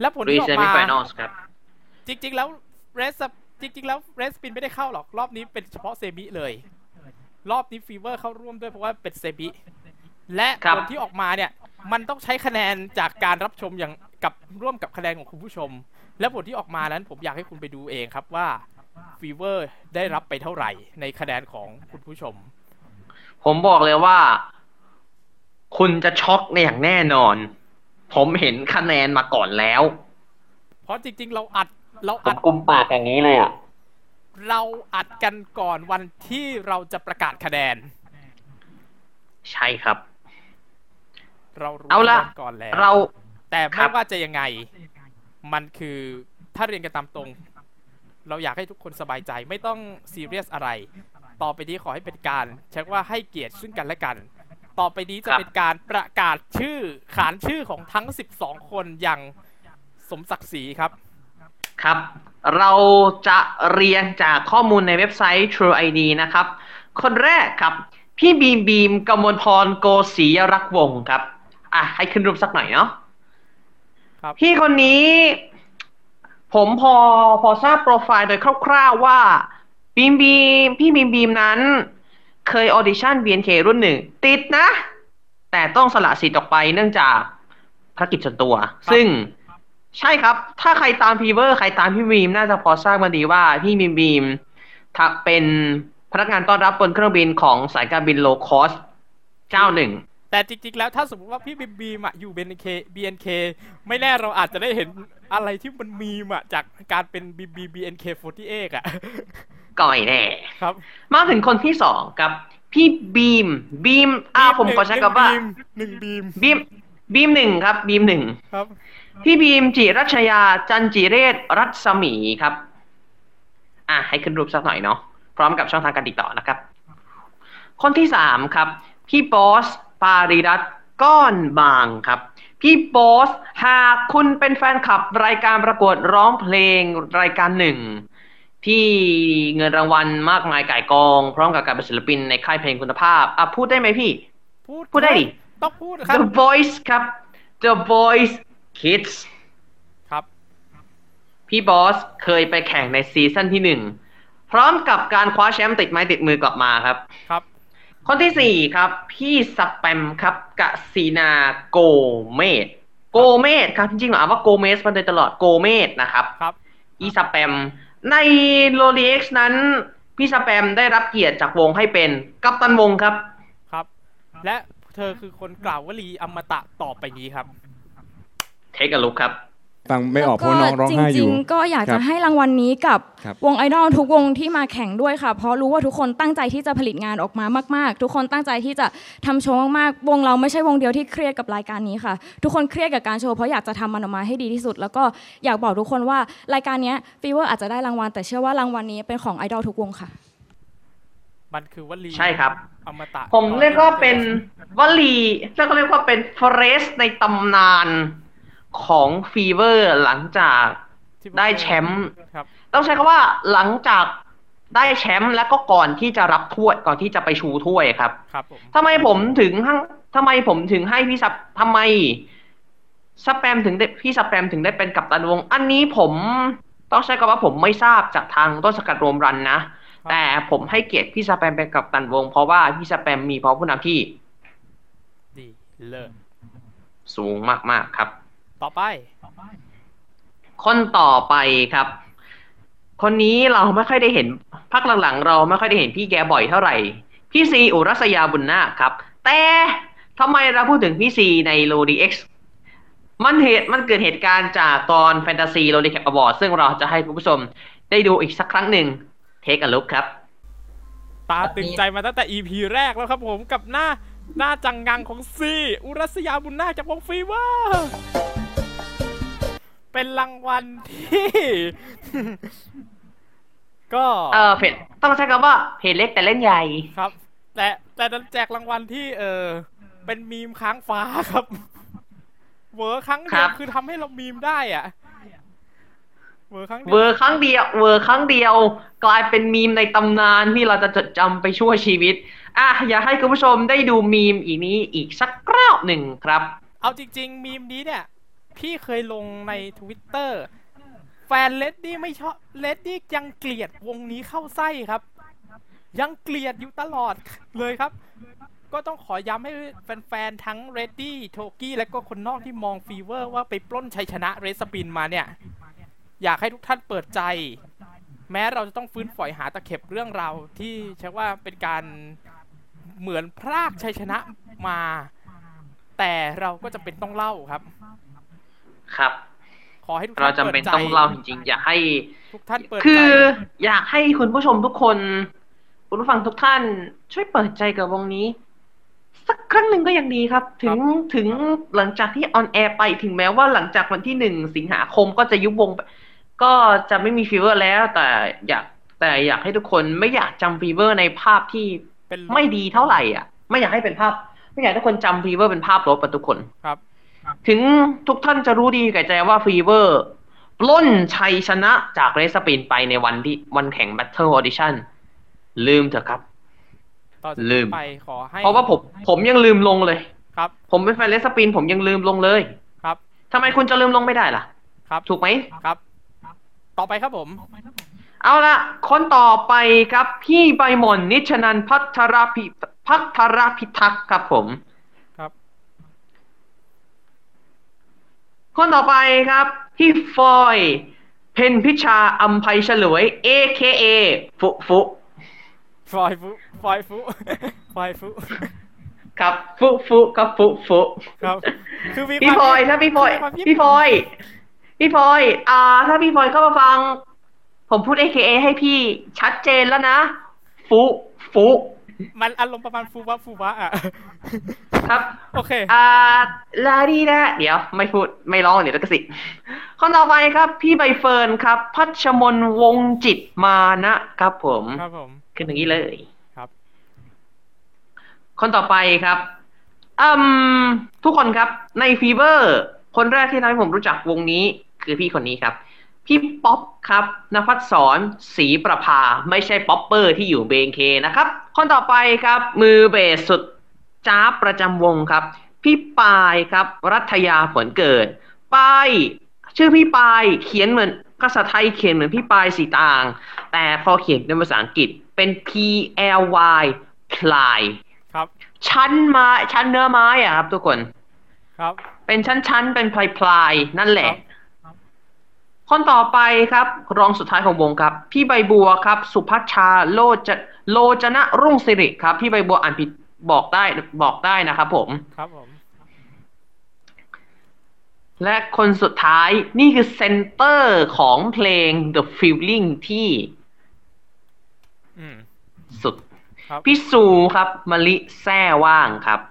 และผลรีที่ออเซกมิมาไฟนอลครับจริง ๆ แล้ว Red Sp- จริง ๆ แล้ว Red Spin ไม่ได้เข้าหรอก รอบนี้เป็นเฉพาะเซมิเลย รอบนี้ฟีเวอร์เข้าร่วมด้วยเพราะว่าเป็นเซมิและครับผลที่ออกมาเนี่ย มันต้องใช้คะแนนจากการรับชมอย่างกับร่วมกับคะแนนของคุณผู้ชม และผลที่ออกมานั้นผมอยากให้คุณไปดูเองครับว่าฟีเวอร์ได้รับไปเท่าไหร่ในคะแนนของคุณผู้ชม ผมบอกเลยว่า คุณจะช็อกในอย่างแน่นอน ผมเห็นคะแนนมาก่อนแล้ว เพราะจริงๆ เราอัดเราผมอัดกุมปากอย่างนี้เลยอะ เราอัดกันก่อนวันที่เราจะประกาศคะแนน ใช่ครับ เรารู้เอาละคะแนนก่อนแล้วเราแต่ครัไม่บว่าจะยังไง มันคือถ้าเรียนกันตามตรง เราอยากให้ทุกคนสบายใจไม่ต้องซีเรียสอะไร ต่อไปนี้ขอให้เป็นการเช็คว่าให้เกียรติซึ่งกันและกัน ต่อไปนี้จะเป็นการประกาศชื่อขานชื่อของทั้ง 12 คนอย่างสมศักดิ์ศรีครับ ครับ เราจะเรียงจากข้อมูลในเว็บไซต์ True ID นะครับ คนแรกครับ พี่บีมบีมกมลพรโกศรีรักวงศ์ครับ อะ ให้ขึ้นรูปสักหน่อยเนาะครับพี่คนนี้ ผมพอพอทราบโปรไฟล์โดยคร่าวๆว่าบีมบีม พี่บีมบีมนั้น เคย audition BNK รุ่นหนึ่ง ติดนะ แต่ต้องสละสิทธิ์ออกไปเนื่องจากภารกิจส่วนตัว ซึ่ง ใช่ครับ ถ้าใครตามฟีเวอร์ ใครตามพี่บีมน่าจะพอทราบมาดีว่าพี่บีมบีมถ้าเป็นพนักงานต้อนรับบนเครื่องบินของสายการบิน low cost เจ้าหนึ่ง แต่จริง ๆ แล้วถ้าสมมติว่าพี่บีมบีมอะอยู่ BNK BNK ไม่แน่เราอาจจะได้เห็นอะไรที่มันมีมอะจากการเป็น BB BNK 48อะก่อยแน่ครับ มาถึงคนที่สองครับพี่บีมบีมอ่าผมขอใช้คำว่าหนึ่งบีมบีมบีมหนึ่งครับบีมหนึ่งครับ พี่บีมจิรัชยาจันจิเรศรัศมีครับ อะให้ขึ้นรูปสักหน่อยเนาะพร้อมกับช่องทางการติดต่อนะครับ คนที่สามครับ พี่บอสปาริรัตน์ก้อนบางครับ พี่บอสหากคุณเป็นแฟนคลับรายการประกวดร้องเพลงรายการหนึ่งที่เงินรางวัลมากมายก่ายกอง พร้อมกับการเป็นศิลปินในค่ายเพลงคุณภาพอะพูดได้ไหมพี่ พูดพูดได้ดิต้องพูดครับ The Voice ครับ The Voice Kids ครับ พี่บอสเคยไปแข่งในซีซั่นที่หนึ่ง พร้อมกับการคว้าแชมป์ติดไม้ติดมือกลับมาครับ ครับ คนที่สี่ครับ พี่สแปมครับกสีนาโกเมดโกเมดครับ จริงๆเราอ่านว่าโกเมสมาโดยตลอดโกเมดนะครับ ครับพี่สแปม ใน Lodi X นั้น พี่สแปมได้รับเกียรติจากวงให้เป็นกัปตันวงครับ ครับ และเธอคือคนกล่าววลีอมตะต่อไปนี้ครับ take a look ครับฟังไม่ออกเพราะน้องร้องไห้อยู่ จริงๆครับ ก็อยากจะให้รางวัลนี้กับครับวงไอดอลทุกวงที่มาแข่งด้วยค่ะเพราะรู้ว่าทุกคนตั้งใจที่จะผลิตงานออกมามาก ๆ ทุกคนตั้งใจที่จะทำโชว์มากๆวงเราไม่ใช่วงเดียวที่เครียดกับรายการนี้ค่ะ ทุกคนเครียดกับการโชว์เพราะอยากจะทำมันออกมาให้ดีที่สุด แล้วก็อยากบอกทุกคนว่ารายการเนี้ฟีเวอร์อาจจะได้รางวัลแต่เชื่อว่ารางวัลนี้เป็นของไอดอลทุกวงค่ะมันคือวลีใช่ครับอมตะผมเรียกว่าเป็นวลีแล้วก็เรียกว่าเป็น phrase ในตำนาน ของฟีเวอร์หลังจากที่พวกได้แชมป์ครับต้องใช้คำว่าหลังจากได้แชมป์แล้วก็ก่อนที่จะรับถ้วยก่อนที่จะไปชูถ้วยครับ ครับผมทำไมผมถึงให้ทำไมผมถึงให้พี่สับทำไมสแปมถึงได้พี่สแปมถึงได้เป็นกัปตันวง อันนี้ผมต้องใช้คำว่าผมไม่ทราบจากทางต้นสังกัดรวมรันนะ แต่ผมให้เกียรติพี่สแปมเป็นกัปตันวง เพราะว่าพี่สแปมมีภาวะผู้นำที่เลิศสูงมากๆครับ ต่อไป คนต่อไปครับ คนนี้เราไม่ค่อยได้เห็นพักหลังๆ เราไม่ค่อยได้เห็นพี่แกบ่อยเท่าไหร่ พี่ซีอุรัสยาบุญนาคครับ แต่ทำไมเราพูดถึงพี่ซีใน Lodi X มันเหตุมันเกิดเหตุการณ์จากตอน Fantasy Lodi Cup Award ซึ่งเราจะให้คุณผู้ชมได้ดูอีกสักครั้งหนึ่งเทคอ l ลุกครับ ตราตรึงใจมาตั้งแต่ EP แรกแล้วครับผมกับหน้าหน้าจังงังของซี อุรัสยาบุญนาคจากวงฟีเวอร์ เป็นรางวัลที่ ก็เออเพจต้องใช้คำว่าเพจเล็กแต่เล่นใหญ่ครับ แต่แต่ดันแจกรางวัลที่ เออ เป็นมีมค้างฟ้าครับ เวอร์ครั้งเดียวครับคือทำให้เรามีมได้อะเวอร์ครั้งเดีเวอร์ครั้งเดียวเวอร์ครั้งเดียว กลายเป็นมีมในตำนานที่เราจะจดจำไปชั่วชีวิต อะอยากให้คุณผู้ชมได้ดูมีมอีกนี้อีกสักรอบหนึ่งครับ เอาจริง ๆ มีมนี้เนี่ย พี่เคยลงในทวิตเตอร์แฟนเลดดี้ไม่ชอบเลดดี้ยังเกลียดวงนี้เข้าไส้ครับ ยังเกลียดอยู่ตลอดเลยครับ ก็ต้องขอย้ำให้แฟนๆทั้งเรดดี้โทกี้และก็คนนอกที่มองฟีเวอร์ว่าไปปล้นชัยชนะ Red Spin มาเนี่ย อยากให้ทุกท่านเปิดใจ แม้เราจะต้องฟื้นฝอยหาตะเข็บเรื่องราวที่ใช้ว่าเป็นการเหมือนพรากชัยชนะมา แต่เราก็จะเป็นต้องเล่าครับ ครับขอให้ทุกเราท่านจำเปิเป็นดใจต้องเล่าจริงๆ อยากให้ทุกท่านเปิดใจคืออยากให้คุณผู้ชมทุกคนคุณผู้ฟังทุกท่านช่วยเปิดใจกับวงนี้ สักครั้งหนึ่งก็ยังดีครับ ถึงถึงหลังจากที่ on air ไปถึงแม้ว่าหลังจากวันที่หนึ่งสิงหาคมก็จะยุบวงไปก็จะไม่มีฟีเวอร์แล้ว แต่อยากแต่อยากให้ทุกคนไม่อยากจำฟีเวอร์ในภาพที่เป็นไม่ดีเท่าไหร่อะ ไม่อยากให้เป็นภาพ ไม่อยากให้ทุกคนจำฟีเวอร์เป็นภาพลบอะทุกคนครับ ถึงทุกท่านจะรู้ดีแก่ใจว่าฟีเวอร์ปล้นชัยชนะจาก Red Spin ไปในวันที่วันแข่ง Battle Audition ลืมเถอะครับต่อจากลืนี้มไปขอให้เพราะว่าผมผมยังลืมลงเลยครับ ผมเป็นแฟนเรสปินผมยังลืมลงเลยครับทำไมคุณจะลืมลงไม่ได้ล่ะ ครับ ถูกไหมครับ ต่อไปครับผม เอาละคนต่อไปครับ พี่ใบหม่อนนิชนันพัทรพิพัทรพิทักษ์ครับผม ครับ คนต่อไปครับพี่ฟอยเพนพิชาอัมภัยฉลวย AKA ฟุฟุฟอยฟุฟอยฟุฟอยฟุครับฟุฟุครับฟุฟุครับ คือมีพี่ความพลอยถ้าพี่พลอยมีความพี่พลอยพี่พลอยอ่า ถ้าพี่พลอยเข้ามาฟัง ผมพูด AKA ให้พี่ชัดเจนแล้วนะ ฟุฟุ มันอารมณ์ประมาณฟูวะฟูวะอะ ครับ โอเค อ่า ลาดีนะ เดี๋ยว ไม่พูด ไม่ร้องเดี๋ยวแล้วก็สิคนต่อไปครับ พี่ใบเฟิร์นครับ พัชมนวงจิตมานะครับผม ครับผม ขึ้นอย่างนี้เลย ครับ คนต่อไปครับอืมทุกคนครับ ในฟีเวอร์ คนแรกที่ทำให้ผมรู้จักวงนี้ คือพี่คนนี้ครับ พี่ป๊อปครับนภัสสอนศรีประภา ไม่ใช่ป๊อปเปอร์ที่อยู่ BNK นะครับ คนต่อไปครับ มือเบสสุดจ้าบประจำวงครับ พี่ปายครับ รัฐยาผลเกิดปายชื่อพี่ปายเขียนเหมือนภาษาไทยเขียนเหมือนพี่ปายสีตาง แต่พอเขียนเป็นภาษาอังกฤษเป็น P L Y พลายครับ ชั้นไม้ชั้นเนื้อไม้อะครับทุกคน ครับ เป็นชั้นๆเป็นพลายๆนั่นแหละ ครับคนต่อไปครับ รองสุดท้ายของวงครับ พี่ใบบัวครับ สุพัชชาโลจโลจนะรุ่งสิริครับ พี่ใบบัวอ่านผิดบอกได้บอกได้นะครับผมครับผม และคนสุดท้ายนี่คือเซนเตอร์ของเพลง The Feeling ที่อืมสุดครับพี่ซูครับมะลิแซ่ว่างครับครับ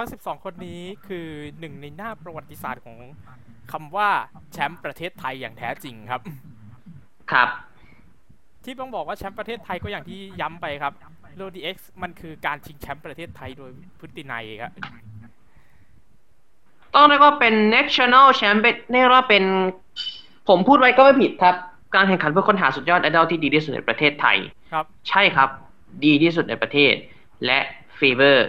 ทั้ง 12 คนนี้คือหนึ่งในหน้าประวัติศาสตร์ของคำว่าแชมป์ประเทศไทยอย่างแท้จริงครับ ครับ ที่ต้องบอกว่าแชมป์ประเทศไทยก็อย่างที่ย้ำไปครับโ o ดีเอ็กซ์มันคือการชิงแชมป์ประเทศไทยโดยพฤตินัยครับต้องเรียกว่าเป็น national champion เรียกว่าเป็น ผมพูดไว้ก็ไม่ผิดครับ การแข่งขันเพื่อค้นหาสุดยอดไอดอลที่ดีที่สุดในประเทศไทย ครับ ใช่ครับ ดีที่สุดในประเทศ และฟีเวอร์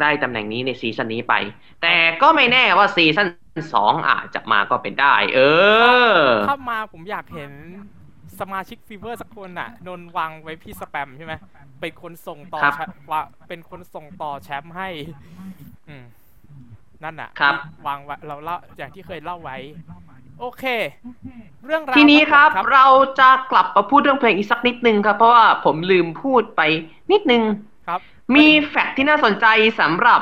ได้ตำแหน่งนี้ในซีซั่นนี้ไป แต่ก็ไม่แน่ว่าซีซั่นสองอาจจะมาก็เป็นได้ เออ ถ้ามาผมอยากเห็นสมาชิกฟีเวอร์สักคนน่ะนนวางไว้พี่สแปมใช่ไหมเป็นคนส่งต่อครับแชมป์ว่าเป็นคนส่งต่อแชมป์ให้ อืมนั่นน่ะครับวางไว้เราเล่าอย่างที่เคยเล่าไว้ โอเค เรื่องราวทีนี้ครับทั้งหมดเราจะกลับมาพูดเรื่องเพลงอีกสักนิดนึงครับ เพราะว่าผมลืมพูดไปนิดนึงครับ มี fact ที่น่าสนใจสำหรับ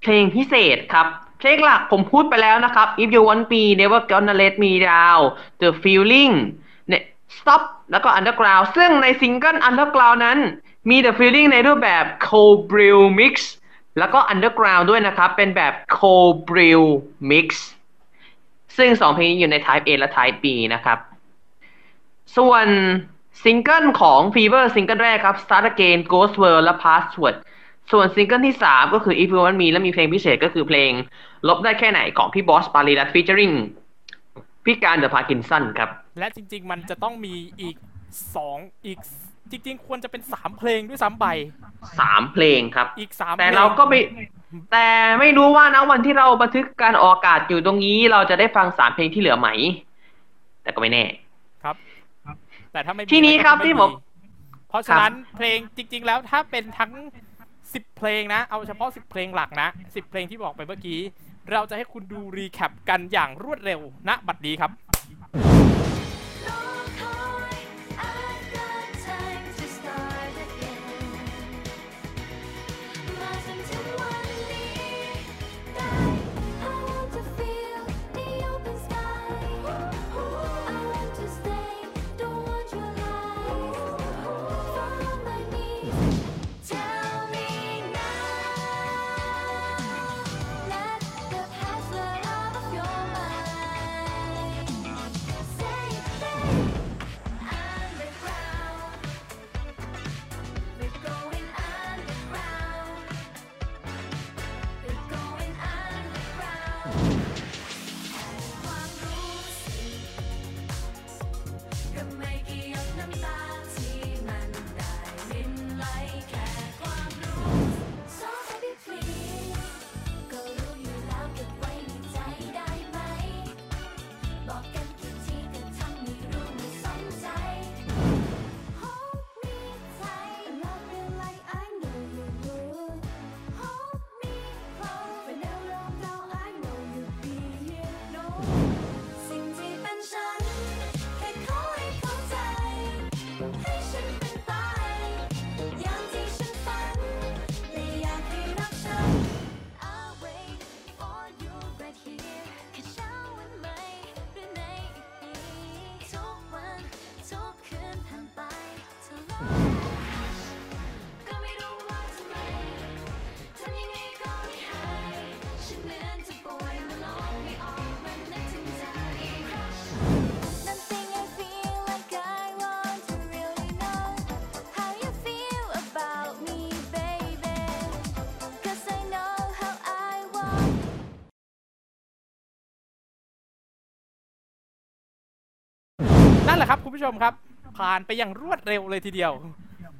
เพลงพิเศษครับ เพลงหลักผมพูดไปแล้วนะครับ If You Want Me Never Gonna Let Me Down The Feeling เนี่ย Stop แล้วก็ Underground ซึ่งในซิงเกิล Underground นั้น มี The Feeling ในรูปแบบ Cold Brew Mix แล้วก็ Underground ด้วยนะครับ เป็นแบบ Cold Brew Mix ซึ่งสองเพลงนี้อยู่ใน Type A และ Type B นะครับ ส่วน ซิงเกิลของ Fever ซิงเกิลแรกครับ Start Again Ghost World และ Password ส่วนซิงเกิลที่ 3 ก็คือ If You Want Me และมีเพลงพิเศษก็คือเพลง ลบได้แค่ไหนของพี่บอสปารีรัต featuring พี่การเดอะพาร์กินสันครับ และจริง ๆ มันจะต้องมีอีกสองอีกจริง ๆ ควรจะเป็นสามเพลงด้วยซ้ำไป 3 เพลงครับ อีกสามแต่พลงเราก็ไม่แต่ไม่รู้ว่านะวันที่เราบันทึกการออกอากาศอยู่ตรงนี้ เราจะได้ฟัง 3 เพลงที่เหลือไหม แต่ก็ไม่แน่ครับ แต่ถ้าไม่มีทีนี้ครับก็ไที่ผมเพราะฉะนั้นเพลงจริง ๆ แล้วถ้าเป็นทั้งสิบเพลงนะ เอาเฉพาะสิบเพลงหลักนะสิบเพลงที่บอกไปเมื่อกี้ เราจะให้คุณดูรีแคปกันอย่างรวดเร็วณบัดนี้ครับ ผู้ชมครับ ผ่านไปอย่างรวดเร็วเลยทีเดียว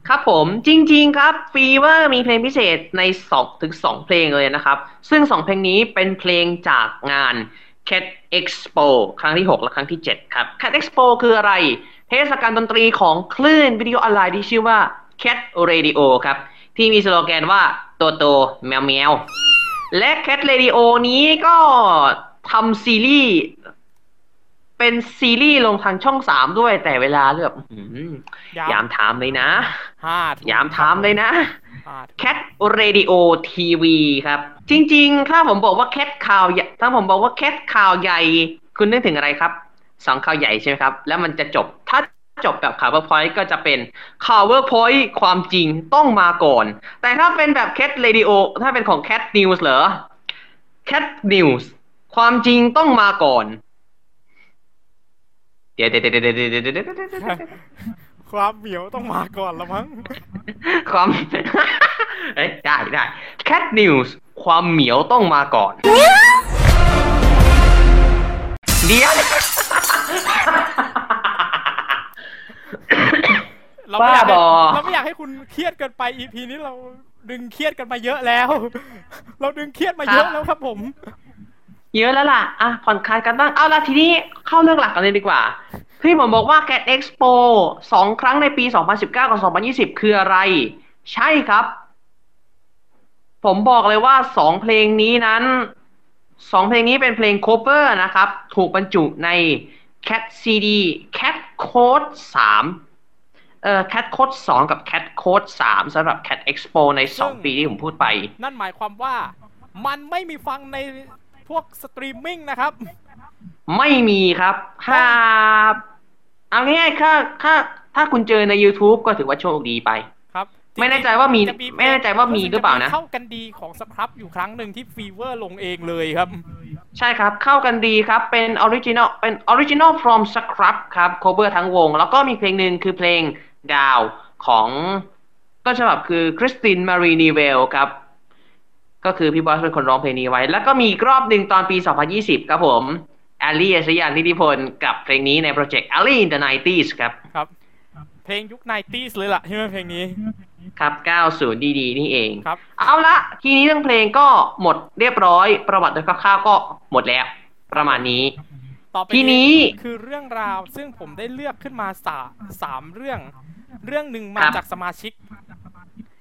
ครับผมจริง ๆ ครับฟีเวอร์มีเพลงพิเศษใน2ถึง2เพลงเลยนะครับ ซึ่ง 2 เพลงนี้เป็นเพลงจากงาน Cat Expo ครั้งที่ 6 และครั้งที่ 7 ครับ Cat Expo คืออะไร เทศกาลดนตรีของคลื่นวิดีโอออนไลน์ที่ชื่อว่า Cat Radio ครับ ที่มีสโลแกนว่าโตโตแมวแมวและ Cat Radio นี้ก็ทำซีรีส์ เป็นซีรีส์ลงทางช่อง3ด้วยแต่เวลาเลือกอื้อหือยามยามถามเลยนะห้าทุ่ยามถามเลยนะห้าทุ่ม Cat Radio TV ครับ จริง ๆ ถ้าผมบอกว่า Cat ข่าวใหญ่ถ้าผมบอกว่า Cat ข่าวใหญ่ คุณนึกถึงอะไรครับสองข่าวใหญ่ใช่ไหมครับ แล้วมันจะจบถ้าจบแบบข่าว PowerPoint ก็จะเป็นข่าว PowerPoint ความจริงต้องมาก่อน แต่ถ้าเป็นแบบ Cat Radio ถ้าเป็นของ Cat News เหรอ Cat News ความจริงต้องมาก่อน เดี๋ยวเดี๋ยวเดี๋ยวเดี๋ยวเดี๋ยวเดี๋ยวเดี๋ยวเดี๋ยวเดี๋ยวความเหมียวต้องมาก่อนละมั้ง ความ เอ้ยได้ได้ Cat News ความเหมียวต้องมาก่อน เดี๋ยวเราไม่อยากให้บ้าบอ เราไม่อยากให้คุณเครียดเกินไป EP นี้เราดึงเครียดกันมาเยอะแล้ว เราดึงเครียดมาเยอะแล้วครับผม เยอะแล้วล่ะ อะ ผ่อนคลายกันบ้าง เอาละทีนี้เข้าเรื่องหลักกันเลยดีกว่า ที่ผมบอกว่า Cat Expo สองครั้งในปี 2019 กับ 2020 คืออะไร ใช่ครับ ผมบอกเลยว่าสองเพลงนี้นั้นสองเพลงนี้เป็นเพลง cover นะครับ ถูกบรรจุใน Cat CD Cat Code 3เอ่อ Cat Code 2 กับ Cat Code 3สำหรับ Cat Expo ใน 2 ปีที่ผมพูดไป นั่นหมายความว่ามันไม่มีฟังใน พวกสตรีมมิ่งนะครับ ไม่มีครับถ้าเอาง่ายๆถ้าถ้าถ้าคุณเจอใน YouTube ก็ถือว่าโชคดีไปครับ ไม่แน่ใจว่ามีจะไม่แน่ใจว่ามีหรือเปล่านะเข้ากันดีของสครับอยู่ครั้งหนึ่งที่ฟีเวอร์ลงเองเลยครับ ใช่ครับเข้ากันดีครับเป็นออริจินอลเป็นออริจินอล from scrap ครับ cover ทั้งวง แล้วก็มีเพลงหนึ่งคือเพลงดาวของต้นฉบับคือคริสตินมารีนีเวลครับ ก็คือพี่บอสเป็นคนร้องเพลงนี้ไว้ แล้วก็มีอีกรอบหนึ่งตอนปี 2020 ครับผมแอลลี่อชิรญานิติพนกับเพลงนี้ในโปรเจกต์ Alley in the 90s ครับ ครับ เพลงยุค 90s เลยล่ะใช่ไหมเพลงนี้ ครับ 90 ดีๆ นี่เองครับ เอาละทีนี้เรื่องเพลงก็หมดเรียบร้อย ประวัติโดยคร่าวๆก็หมดแล้ว ประมาณนี้ ต่อไปทีนี้คือเรื่องราวซึ่งผมได้เลือกขึ้นมาสาสามเรื่อง เรื่องหนึ่งมาครับจากสมาชิก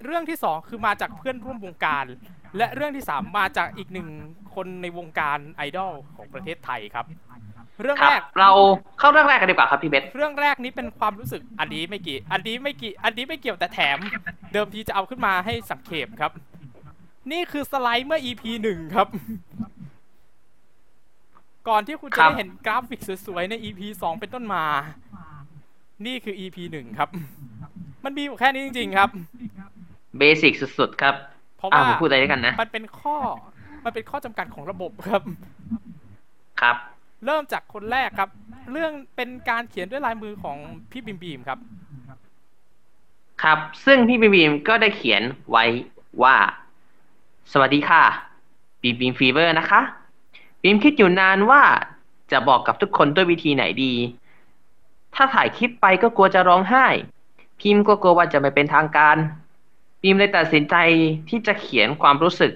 เรื่องที่สองคือมาจากเพื่อนร่วมวงการ และเรื่องที่สามมาจากอีกหนึ่งคนในวงการไอดอลของประเทศไทยครับ เรื่องครัแรบกเราเข้าเรื่องแรกกันดีกว่าครับพี่เบสเรื่องแรกนี้เป็นความรู้สึกอันนี้ไม่กี่ อันนี้ไม่กี่ อันนี้ไม่เกี่ยวแต่แถม เดิมทีจะเอาขึ้นมาให้สังเขปครับ นี่คือสไลด์เมื่อ EP หนึ่งครับ ก่อนที่คุณจะครับได้เห็นกราฟิกสวยๆใน EP สองเป็นต้นมา นี่คือ EP หนึ่งครับ มันมีอยู่แค่นี้จริง ๆ ครับ เบสิกสุดๆครับ เพราะอ่าว่าผมพูดอะไรด้วยกันนะมันเป็นข้อ มันเป็นข้อจำกัดของระบบครับ ครับ เริ่มจากคนแรกครับ เรื่องเป็นการเขียนด้วยลายมือของพี่บีบีมครับ ครับ ซึ่งพี่บีบีมก็ได้เขียนไว้ว่า สวัสดีค่ะบีบีมฟีเวอร์นะคะบีมคิดอยู่นานว่าจะบอกกับทุกคนด้วยวิธีไหนดี ถ้าถ่ายคลิปไปก็กลัวจะร้องไห้ พิมพ์ก็กลัวว่าจะไม่เป็นทางการ บีมเลยตัดสินใจที่จะเขียนความรู้สึก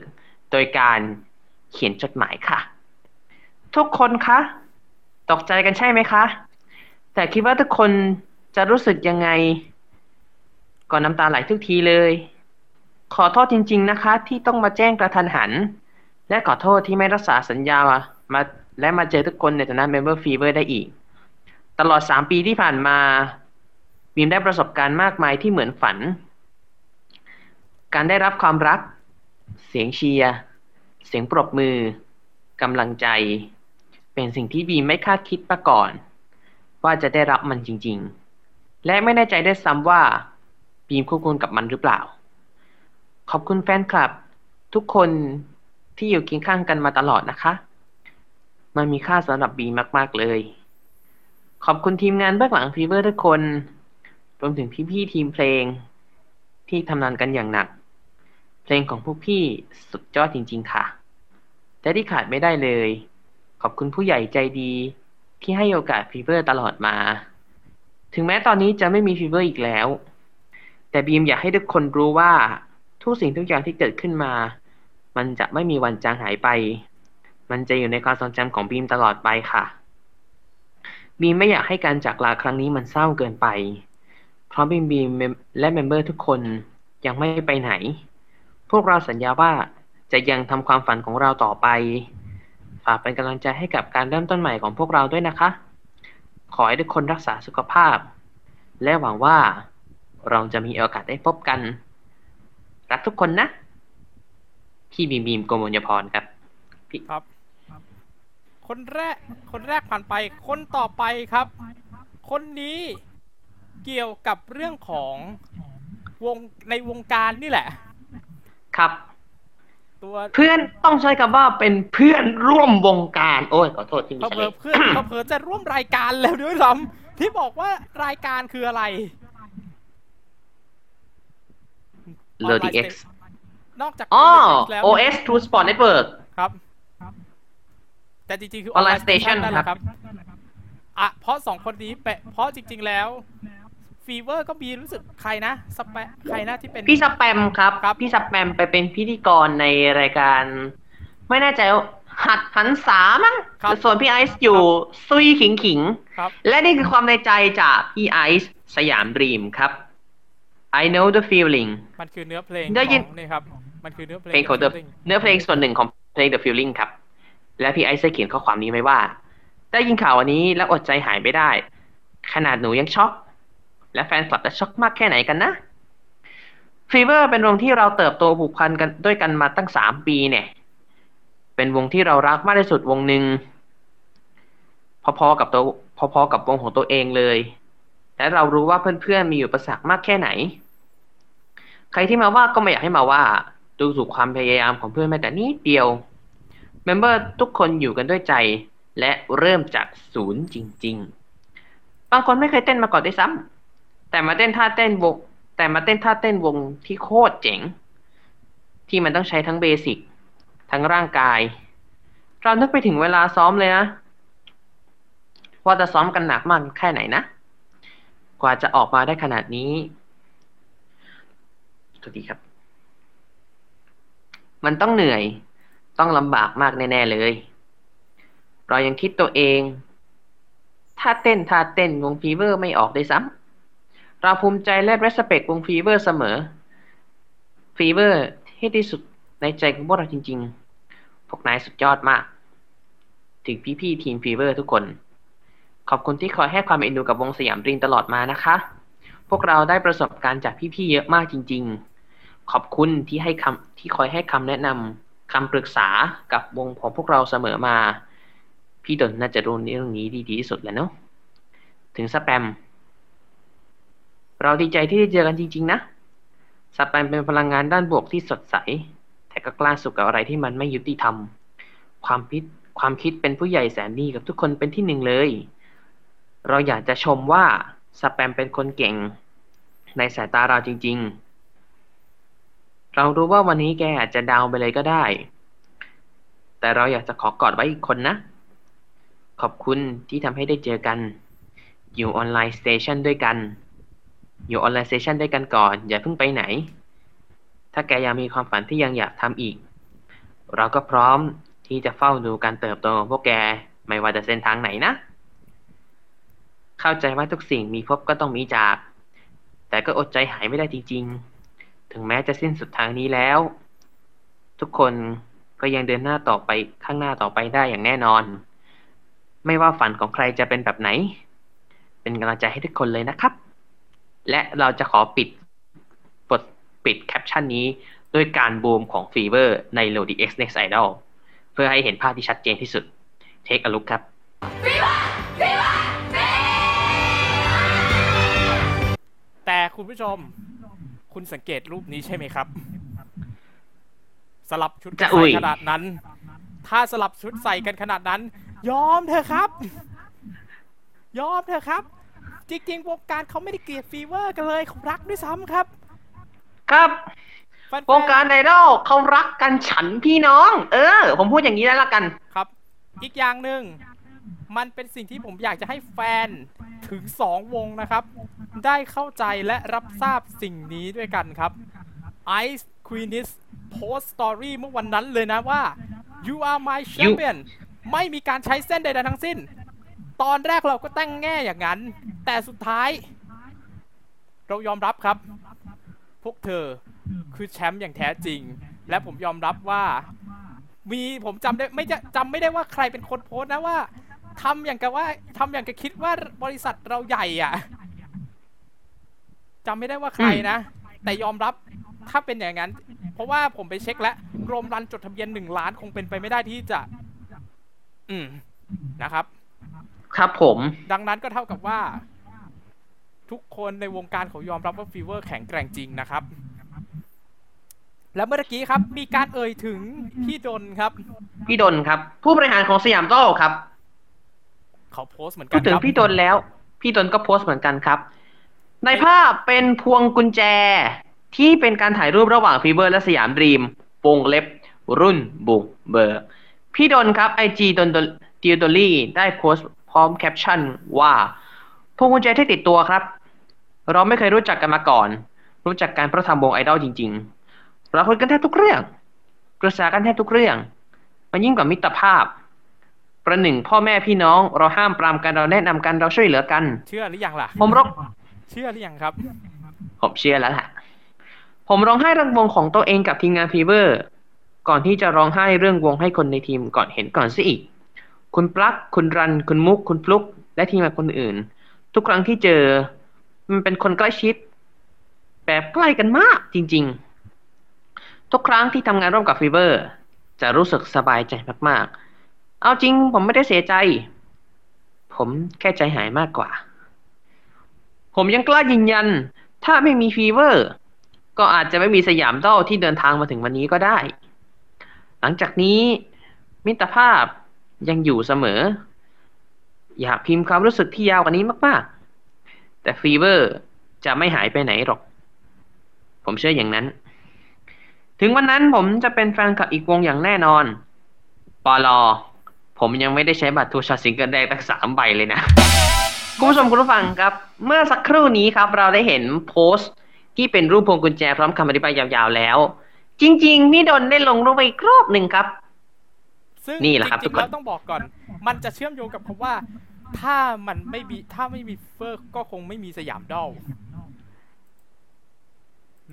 โดยการเขียนจดหมายค่ะ ทุกคนคะ ตกใจกันใช่ไหมคะ แต่คิดว่าทุกคนจะรู้สึกยังไงก็น้ำตาไหลทุกทีเลย ขอโทษจริง ๆนะคะ ที่ต้องมาแจ้งกระทันหัน และขอโทษที่ไม่รักษาสัญญามาและมาเจอทุกคนในฐานะ Member Fever ได้อีก ตลอด 3 ปีที่ผ่านมาบีมได้ประสบการณ์มากมายที่เหมือนฝัน การได้รับความรัก เสียงเชียร์ เสียงปรบมือกำลังใจ เป็นสิ่งที่บีไม่คาดคิดมาก่อน ว่าจะได้รับมันจริง ๆ และไม่แน่ใจได้ซ้ำว่าบีมคู่ควรกับมันหรือเปล่า ขอบคุณแฟนคลับ ทุกคนที่อยู่เคียงข้างกันมาตลอดนะคะ มันมีค่าสำหรับบีมมาก ๆ เลย ขอบคุณทีมงานเบื้องหลังฟีเวอร์ทุกคน รวมถึงพี่ ๆ ทีมเพลงที่ทำงานกันอย่างหนัก ลงของพวกพี่สุดยอดจริง ๆ ค่ะแต่ที่ขาดไม่ได้เลย ขอบคุณผู้ใหญ่ใจดี ที่ให้โอกาสฟีเวอร์ตลอดมา ถึงแม้ตอนนี้จะไม่มีฟีเวอร์อีกแล้ว แต่บีมอยากให้ทุกคนรู้ว่า ทุกสิ่งทุกอย่างที่เกิดขึ้นมา มันจะไม่มีวันจางหายไป มันจะอยู่ในความทรงจำของบีมตลอดไปค่ะ บีมไม่อยากให้การจากลาครั้งนี้มันเศร้าเกินไป เพราะบีมบีมและ member ทุกคนยังไม่ไปไหน พวกเราสัญญาว่าจะยังทำความฝันของเราต่อไป ฝากเป็นกำลังใจให้กับการเริ่มต้นใหม่ของพวกเราด้วยนะคะ ขอให้ทุกคนรักษาสุขภาพ และหวังว่าเราจะมีโอกาสได้พบกัน รักทุกคนนะ พี่บีมบีมโกมลยพรครับครับ คนแรก คนแรกผ่านไป คนต่อไปครับ คนนี้เกี่ยวกับเรื่องของวงในวงการนี่แหละ ครับ ตัวเพื่อนต้องใช้คำว่าเป็นเพื่อนร่วมวงการ โอ้ยขอโทษที่มีเผเฉลลอยๆเพื่อนเผลอๆจะร่วมรายการแล้วด้วยซ้ำที่บอกว่ารายการคืออะไรเลอดีเอ็กซ์นอกจากอ๋อแล้ว OS True Sport Network ครับ แต่จริงๆ คือ Online Online Station นั่นแหละครับอะเพราะสองคนนี้แปะเพราะจริง ๆ แล้ว ฟีเวอร์ก็มีรู้สึกใครนะสเปะใครนะที่เป็นพี่สแปมครับครับ พี่สแปมไปเป็นพิธีกรในรายการ ไม่แน่ใจว่าหัดหันษามั้งครับส่วนพี่ไอซ์อยู่ซุยขิงขิงครับและนี่คือความในใจจากพี่ไอซ์สยามดรีมครับ I know the feeling มันคือเนื้อเพลงได้ยินของนี่ครับมันคือเนื้อเพลงเพลงของ The Feeling เนื้อเพลงส่วนหนึ่งของเพลง The Feeling ครับ และพี่ไอซ์ได้เขียนข้อความนี้ไว้ว่า ได้ยินข่าววันนี้แล้วอดใจหายไม่ได้ ขนาดหนูยังช็อก และแฟนคลับจะช็อกมากแค่ไหนกันนะฟีเวอร์เป็นวงที่เราเติบโตผูกพันกันด้วยกันมาตั้งสามปีเนี่ย เป็นวงที่เรารักมากที่สุดวงหนึ่งพอๆกับตัวพอๆกับวงของตัวเองเลย และเรารู้ว่าเพื่อนๆมีอุปสรรคมากแค่ไหน ใครที่มาว่าก็ไม่อยากให้มาว่า ดูถูกความพยายามของเพื่อนแม้แต่นิดเดียว เมมเบอร์ทุกคนอยู่กันด้วยใจ และเริ่มจากศูนย์จริง ๆ บางคนไม่เคยเต้นมาก่อนด้วยซ้ำ แต่มาเต้นท่าเต้นวงแต่มาเต้นท่าเต้นวงที่โคตรเจ๋ง ที่มันต้องใช้ทั้งเบสิกทั้งร่างกาย เรานึกไปถึงเวลาซ้อมเลยนะว่าจะซ้อมกันหนักมากแค่ไหนนะ กว่าจะออกมาได้ขนาดนี้สวัสดีครับ มันต้องเหนื่อย ต้องลำบากมากแน่ ๆ เลย เรายังคิดตัวเอง ถ้าเต้น ถ้าเต้นวงฟีเวอร์ไม่ออกได้ซ้ำ เราภูมิใจและ respect วงฟีเวอร์เสมอฟีเวอร์ที่ที่สุดในใจของพวกเราจริง ๆ พวกนายสุดยอดมาก ถึงพี่ๆทีมฟีเวอร์ทุกคน ขอบคุณที่คอยให้ความเอ็นดูกับวงสยามดรีมตลอดมานะคะ พวกเราได้ประสบการณ์จากพี่ๆเยอะมากจริง ๆ ขอบคุณที่ให้คำที่คอยให้คำแนะนำคำปรึกษากับวงของพวกเราเสมอมา พี่ดนน่าจะรู้เรื่องนี้ดีที่สุดแล้วเนาะถึงสแปม เราดีใจที่ได้เจอกันจริง ๆ นะสแปมเป็นพลังงานด้านบวกที่สดใส แต่ก็กล้าสุขกับอะไรที่มันไม่ยุติธรรม ความคิดความคิดเป็นผู้ใหญ่แสนดีกับทุกคนเป็นที่หนึ่งเลย เราอยากจะชมว่าสแปมเป็นคนเก่ง ในสายตาเราจริง ๆ เรารู้ว่าวันนี้แกอาจจะดาวไปเลยก็ได้ แต่เราอยากจะขอกอดไว้อีกคนนะ ขอบคุณที่ทำให้ได้เจอกัน อยู่ Online Station ด้วยกัน อยู่ Online Station ด้วยกันก่อน อย่าเพิ่งไปไหน ถ้าแกยังมีความฝันที่ยังอยากทำอีก เราก็พร้อมที่จะเฝ้าดูการเติบโตของพวกแกไม่ว่าจะเส้นทางไหนนะ เข้าใจว่าทุกสิ่งมีพบก็ต้องมีจาก แต่ก็อดใจหายไม่ได้จริง ๆ ถึงแม้จะสิ้นสุดทางนี้แล้ว ทุกคนก็ยังเดินหน้าต่อไปข้างหน้าต่อไปได้อย่างแน่นอน ไม่ว่าฝันของใครจะเป็นแบบไหน เป็นกำลังใจให้ทุกคนเลยนะครับ และเราจะขอปิดบทปิดแคปชั่นนี้ด้วยการบูมของฟีเวอร์ใน l o d X Next Idol เพื่อให้เห็นภาพที่ชัดเจนที่สุด Take a look ครับ แต่คุณผู้ชม คุณสังเกตรูปนี้ใช่ไหมครับ สลับชุดใส่ขนาดนั้น ถ้าสลับชุดใส่กันขนาดนั้น ยอมเถอะครับ ยอมเถอะครับ จริงๆวงการเขาไม่ได้เกลียดฟีเวอร์กันเลยเขารักด้วยซ้ำครับ ครับแฟนๆวงการไอดอลเขารักกันฉันพี่น้อง เออ ผมพูดอย่างนี้แล้วละกันครับ อีกอย่างหนึ่งมันเป็นสิ่งที่ผมอยากจะให้แฟนถึงสองวงนะครับ ได้เข้าใจและรับทราบสิ่งนี้ด้วยกันครับ Ice Queenis post story เมื่อวันนั้นเลยนะว่า you are my champion ไม่มีการใช้เส้นใดๆทั้งสิ้น ตอนแรกเราก็ตั้งแง่อย่างนั้น แต่สุดท้าย เรายอมรับครับ พวกเธอคือแชมป์อย่างแท้จริง และผมยอมรับว่า มีผมจำได้ไม่จะจำไม่ได้ว่าใครเป็นคนโพสต์นะว่าทำอย่างกับว่าทำอย่างกับคิดว่าบริษัทเราใหญ่อะจำไม่ได้ว่าใครนะ แต่ยอมรับถ้าเป็นอย่างนั้น เพราะว่าผมไปเช็คแล้วโรมรันจดทะเบียนหนึ่งล้านคงเป็นไปไม่ได้ที่จะ อืมนะครับ ครับผม ดังนั้นก็เท่ากับว่า ทุกคนในวงการเขายอมรับว่าฟีเวอร์แข็งแกร่งจริงนะครับ แล้วเมื่อกี้ครับ มีการเอ่ยถึงพี่ดนครับ พี่ดนครับ ผู้บริหารของสยามดรีมครับ เขาโพสต์เหมือนกันพูดถึงครับพี่ดนแล้ว พี่ดนก็โพสต์เหมือนกันครับ ในภาพเป็นพวงกุญแจที่เป็นการถ่ายรูประหว่างฟีเวอร์และสยามดรีมวงเล็บ รุ่นบุกเบิก พี่ดนครับ IG ดนดิวดอลี่ได้โพสต์ พร้อมแคปชั่นว่าพวงกุญแจที่ติดตัวครับ เราไม่เคยรู้จักกันมาก่อน รู้จักกันเพราะทำวงไอดอลจริงๆเราคุยกันแทบทุกเรื่องปรึกษากันแทบทุกเรื่อง มันยิ่งกว่ามิตรภาพ ประหนึ่งพ่อแม่พี่น้อง เราห้ามปรามกันเราแนะนำกันเราช่วยเหลือกัน เชื่อหรือยังล่ะ ผมร้องเชื่อหรือยังครับ ผมเชื่อแล้วแหละผมร้องไห้เรื่องวงของตัวเองกับทีมงานฟีเวอร์ ก่อนที่จะร้องไห้เรื่องวงให้คนในทีมก่อนเห็นก่อนซะอีก คุณปลั๊กคุณรัน คุณมุก คุณฟลุก และทีมงานคนอื่น ทุกครั้งที่เจอ มันเป็นคนใกล้ชิด แบบใกล้กันมากจริง ๆ ทุกครั้งที่ทำงานร่วมกับฟีเวอร์ จะรู้สึกสบายใจมากๆ เอาจริงผมไม่ได้เสียใจ ผมแค่ใจหายมากกว่า ผมยังกล้ายืนยัน ถ้าไม่มีฟีเวอร์ ก็อาจจะไม่มีสยามดรีมที่เดินทางมาถึงวันนี้ก็ได้ หลังจากนี้มิตรภาพ ยังอยู่เสมอ อยากพิมพ์ความรู้สึกที่ยาวกว่านี้มากๆ แต่ฟีเวอร์จะไม่หายไปไหนหรอก ผมเชื่ออย่างนั้น ถึงวันนั้นผมจะเป็นแฟนคลับอีกวงอย่างแน่นอน ปอลอ ผมยังไม่ได้ใช้บัตร two-shot ซิงเกิลแรกตั้งสามใบเลยนะคุณผู้ชมคุณผู้ฟังครับ เมื่อสักครู่นี้ครับ เราได้เห็นโพสต์ที่เป็นรูปพวงกุญแจพร้อมคำอธิบายยาวๆแล้ว จริง ๆ พี่ดนได้ลงรูปไปอีกรอบหนึ่งครับ ซึ่งนี่แหละครับจทุริกงคๆนแล้วต้องบอกก่อน มันจะเชื่อมโยงกับคำว่า ถ้ามันไม่มีถ้าไม่มีเฟอร์ก็คงไม่มีสยามดอล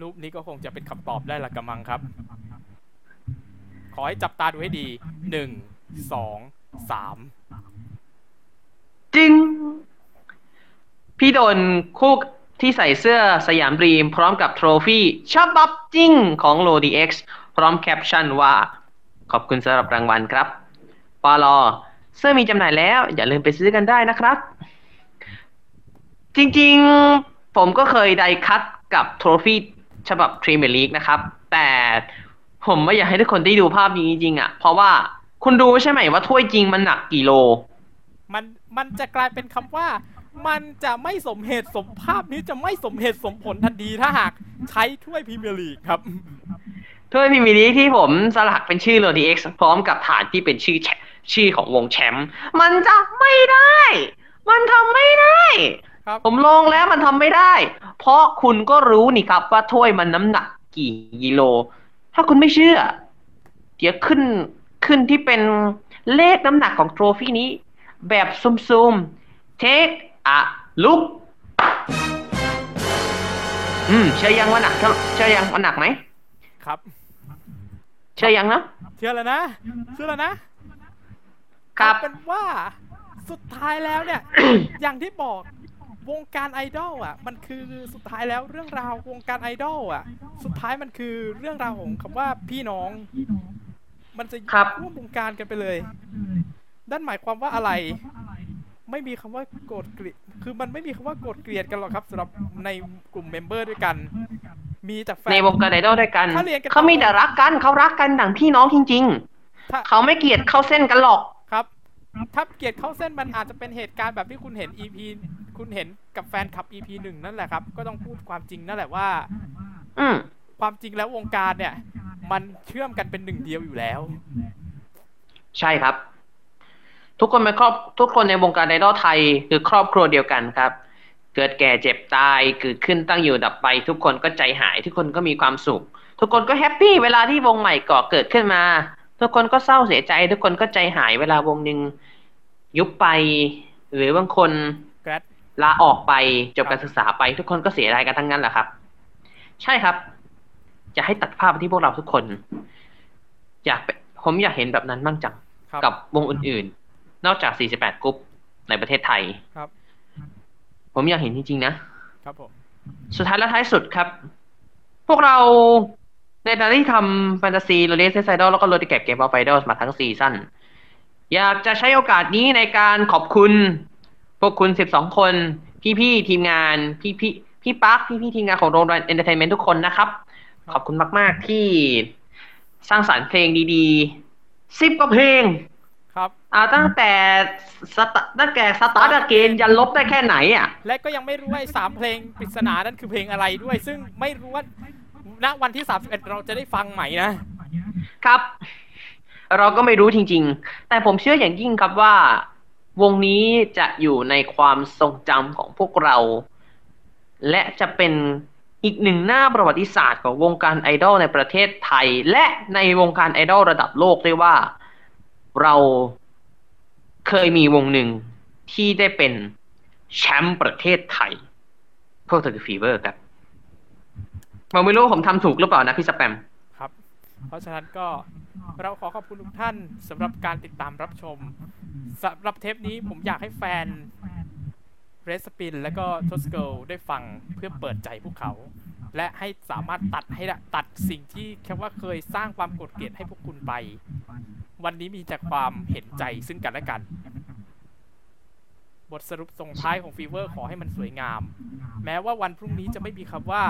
รูปนี้ก็คงจะเป็นคำตอบได้ละกำมังครับ ขอให้จับตาดูให้ดีหนึ่งสองสามจริงพี่โดนคู่ที่ใส่เสื้อสยามดรีม พร้อมกับ trophy ฉบับจริงของ l o d x พร้อมแคปชั่นว่า ขอบคุณสำหรับรางวัลครับปอลอเสื้อมีจำหน่ายแล้ว อย่าลืมไปซื้อกันได้นะครับ จริงๆผมก็เคย die-cut กับ trophy ฉบับพรีเมียร์ลีกนะครับ แต่ผมไม่อยากให้ทุกคนได้ดูภาพนี้จริงๆอะ เพราะว่าคุณดูใช่ไหมว่าถ้วยจริงมันหนักกี่โล มันมันจะกลายเป็นคำว่า มันจะไม่สมเหตุสมภาพนี้จะไม่สมเหตุสมผลทันทีถ้าหากใช้ถ้วยพรีเมียร์ลีกครับ ถ้วยพรีเมียร์ลีกที่ผมสลักเป็นชื่อ l o d x พร้อมกับฐานที่เป็นชื่อแชชื่อของวงแชมป์มันจะไม่ได้ มันทำไม่ได้ครับผมลองแล้วมันทำไม่ได้ เพราะคุณก็รู้นี่ครับว่าถ้วยมันน้ำหนักกี่กิโล ถ้าคุณไม่เชื่อ เดี๋ยวขึ้นขึ้นที่เป็นเลขน้ำหนักของโทรฟี่นี้ แบบซุมๆ take a look อืมเชื่อยังว่าหนักเท่าเชื่อยังว่าหนักไหมครับ เชื่อยังนะเชื่อแล้วนะเชื่อแล้วนะครับเอาเป็นว่าสุดท้ายแล้วเนี่ย อย่างที่บอกวงการไอดอลอะ มันคือสุดท้ายแล้วเรื่องราววงการไอดอลอะ สุดท้ายมันคือเรื่องราวของคำว่าพี่น้อง มันจะครับร่วมวงการกันไปเลยนั่นหมายความว่าอะไร ไม่มีคำว่าโกรธเกลียดคือมันไม่มีคำว่าโกรธเกลียดกันหรอกครับสำหรับในกลุ่ม member ด้วยกัน มีแต่แฟนในวงการไอดอลด้วยกันถ้าเรียนกันเขามีแต่รักกันเขารักกันดังพี่น้องจริงถ้าๆเขาไม่เกลียดเข้าเส้นกันหรอกครับ ถ้าเกลียดเข้าเส้นมันอาจจะเป็นเหตุการณ์แบบที่คุณเห็น EP คุณเห็นกับแฟนคลับ EP หนึ่งนั่นแหละครับ ก็ต้องพูดความจริงนั่นแหละว่า อืมความจริงแล้ววงการเนี่ย มันเชื่อมกันเป็นหนึ่งเดียวอยู่แล้ว ใช่ครับ ทุกคนเป็นครอบทุกคนในวงการไอดอลไทย คือครอบครัวเดียวกันครับ เกิดแก่เจ็บตายเกิดขึ้นตั้งอยู่ดับไป ทุกคนก็ใจหาย ทุกคนก็มีความสุข ทุกคนก็แฮปปี้เวลาที่วงใหม่ก่อเกิดขึ้นมา ทุกคนก็เศร้าเสียใจ ทุกคนก็ใจหายเวลาวงหนึ่งยุบไป หรือบางคนแกรดลาออกไปจบการศึกษาไป ทุกคนก็เสียรายกันทั้งนั้นแหละครับ ใช่ครับอยากให้ตัดภาพไปที่พวกเราทุกคน อยากเป็นผมอยากเห็นแบบนั้นบ้างจังครับกับวงอื่นๆ นอกจาก 48 กรุ๊ปในประเทศไทยครับ ผมอยากเห็นจริง ๆ นะ ครับผม สุดท้ายและท้ายสุดครับ พวกเราในฐานะที่ทำแฟนตาซีโรเลสไซดอลแล้วก็โรติแกเกมออฟไฟดอลมาทั้งซีซั่นอยากจะใช้โอกาสนี้ในการขอบคุณ พวกคุณ 12 คน พี่ ๆ ทีมงาน พี่พี่พี่ปักพี่พี่ๆทีมงานของโรมรัน Entertainment ทุกคนนะครับ ขอบคุณมาก ๆ ที่สร้างสรรค์เพลงดีๆสิบกว่าเพลงครับ อ่าตั้งแต่สตาตั้งแต่ Start Again ยันลบได้แค่ไหนอะ และก็ยังไม่รู้ว่าไอ้สามเพลงปริศนานั่นคือเพลงอะไรด้วย ซึ่งไม่รู้ว่าณวันที่ 31 เราจะได้ฟังไหมนะ ครับ เราก็ไม่รู้จริง ๆ แต่ผมเชื่ออย่างยิ่งครับว่า วงนี้จะอยู่ในความทรงจำของพวกเรา และจะเป็นอีกหนึ่งหน้าประวัติศาสตร์ของวงการไอดอลในประเทศไทย และในวงการไอดอลระดับโลกด้วยว่า เรา เคยมีวงหนึ่งที่ได้เป็นแชมป์ประเทศไทย พวกเธอคือฟีเวอร์ครับผมไม่รู้ผมทำถูกหรือเปล่านะพี่สแปมครับ เพราะฉะนั้นก็เราขอขอบคุณทุกท่านสำหรับการติดตามรับชมสำหรับเทปนี้ผมอยากให้แฟนเรสปินและก็ทัสเกิลได้ฟังเพื่อเปิดใจพวกเขา และให้สามารถตัดให้ตัดสิ่งที่แค่ว่าเคยสร้างความโกรธเกลียดให้พวกคุณไป วันนี้มีแต่ความเห็นใจซึ่งกันและกัน บทสรุปส่งท้ายของฟีเวอร์ขอให้มันสวยงาม แม้ว่าวันพรุ่งนี้จะไม่มีคำว่า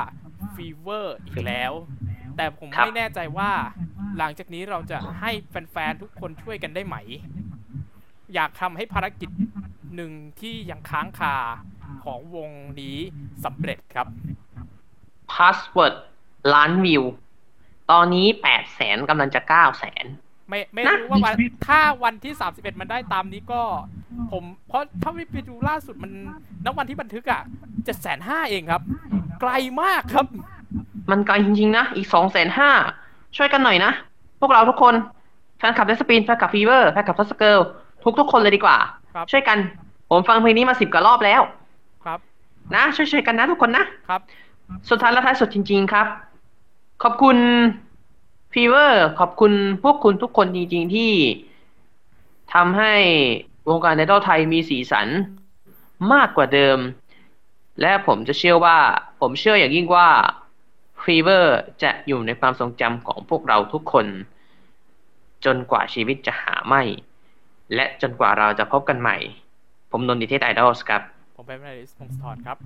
ฟีเวอร์อีกแล้ว แต่ผมครับไม่แน่ใจว่า หลังจากนี้เราจะให้แฟนๆทุกคนช่วยกันได้ไหม อยากทำให้ภารกิจหนึ่งที่ยังค้างคาของวงนี้สำเร็จครับ Password ล้านวิว ตอนนี้แปดแสนกำลังจะเก้าแสนไม่ไม่นะรู้ว่าวันถ้าวันที่31มันได้ตามนี้ก็ ผมเพราะถ้าไปดูล่าสุดมันณวันที่บันทึกอะเจ็ดแสนห้าเองครับ ไกลมากครับ มันไกลจริงๆนะ อีกสองแสนห้าช่วยกันหน่อยนะ พวกเราทุกคนแฟนคลับเดสปินแฟนคลับฟีเวอร์แฟนคลับทัสเกิลทุกทุกๆคนเลยดีกว่าครับช่วยกัน ผมฟังเพลงนี้มาสิบกว่ารอบแล้วครับ นะ ช่วยๆกันนะทุกคนนะครับ สุดท้ายและท้ายสุดจริง ๆ ครับ ขอบคุณฟีเวอร์ขอบคุณพวกคุณทุกคนจริง ๆ ที่ทำให้ วงการไอดอลไทยมีสีสันมากกว่าเดิม และผมจะเชื่อว่า ผมเชื่ออย่างยิ่งว่าฟีเวอร์จะอยู่ในความทรงจำของพวกเราทุกคน จนกว่าชีวิตจะหาไม่ และจนกว่าเราจะพบกันใหม่ ผมนนท์ดิเทศไอดอลครับ ผมเป็นนาริสพงศธรครับ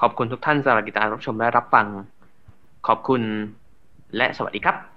ขอบคุณทุกท่านสำหรับติดตามรับชมและรับฟัง ขอบคุณและสวัสดีครับ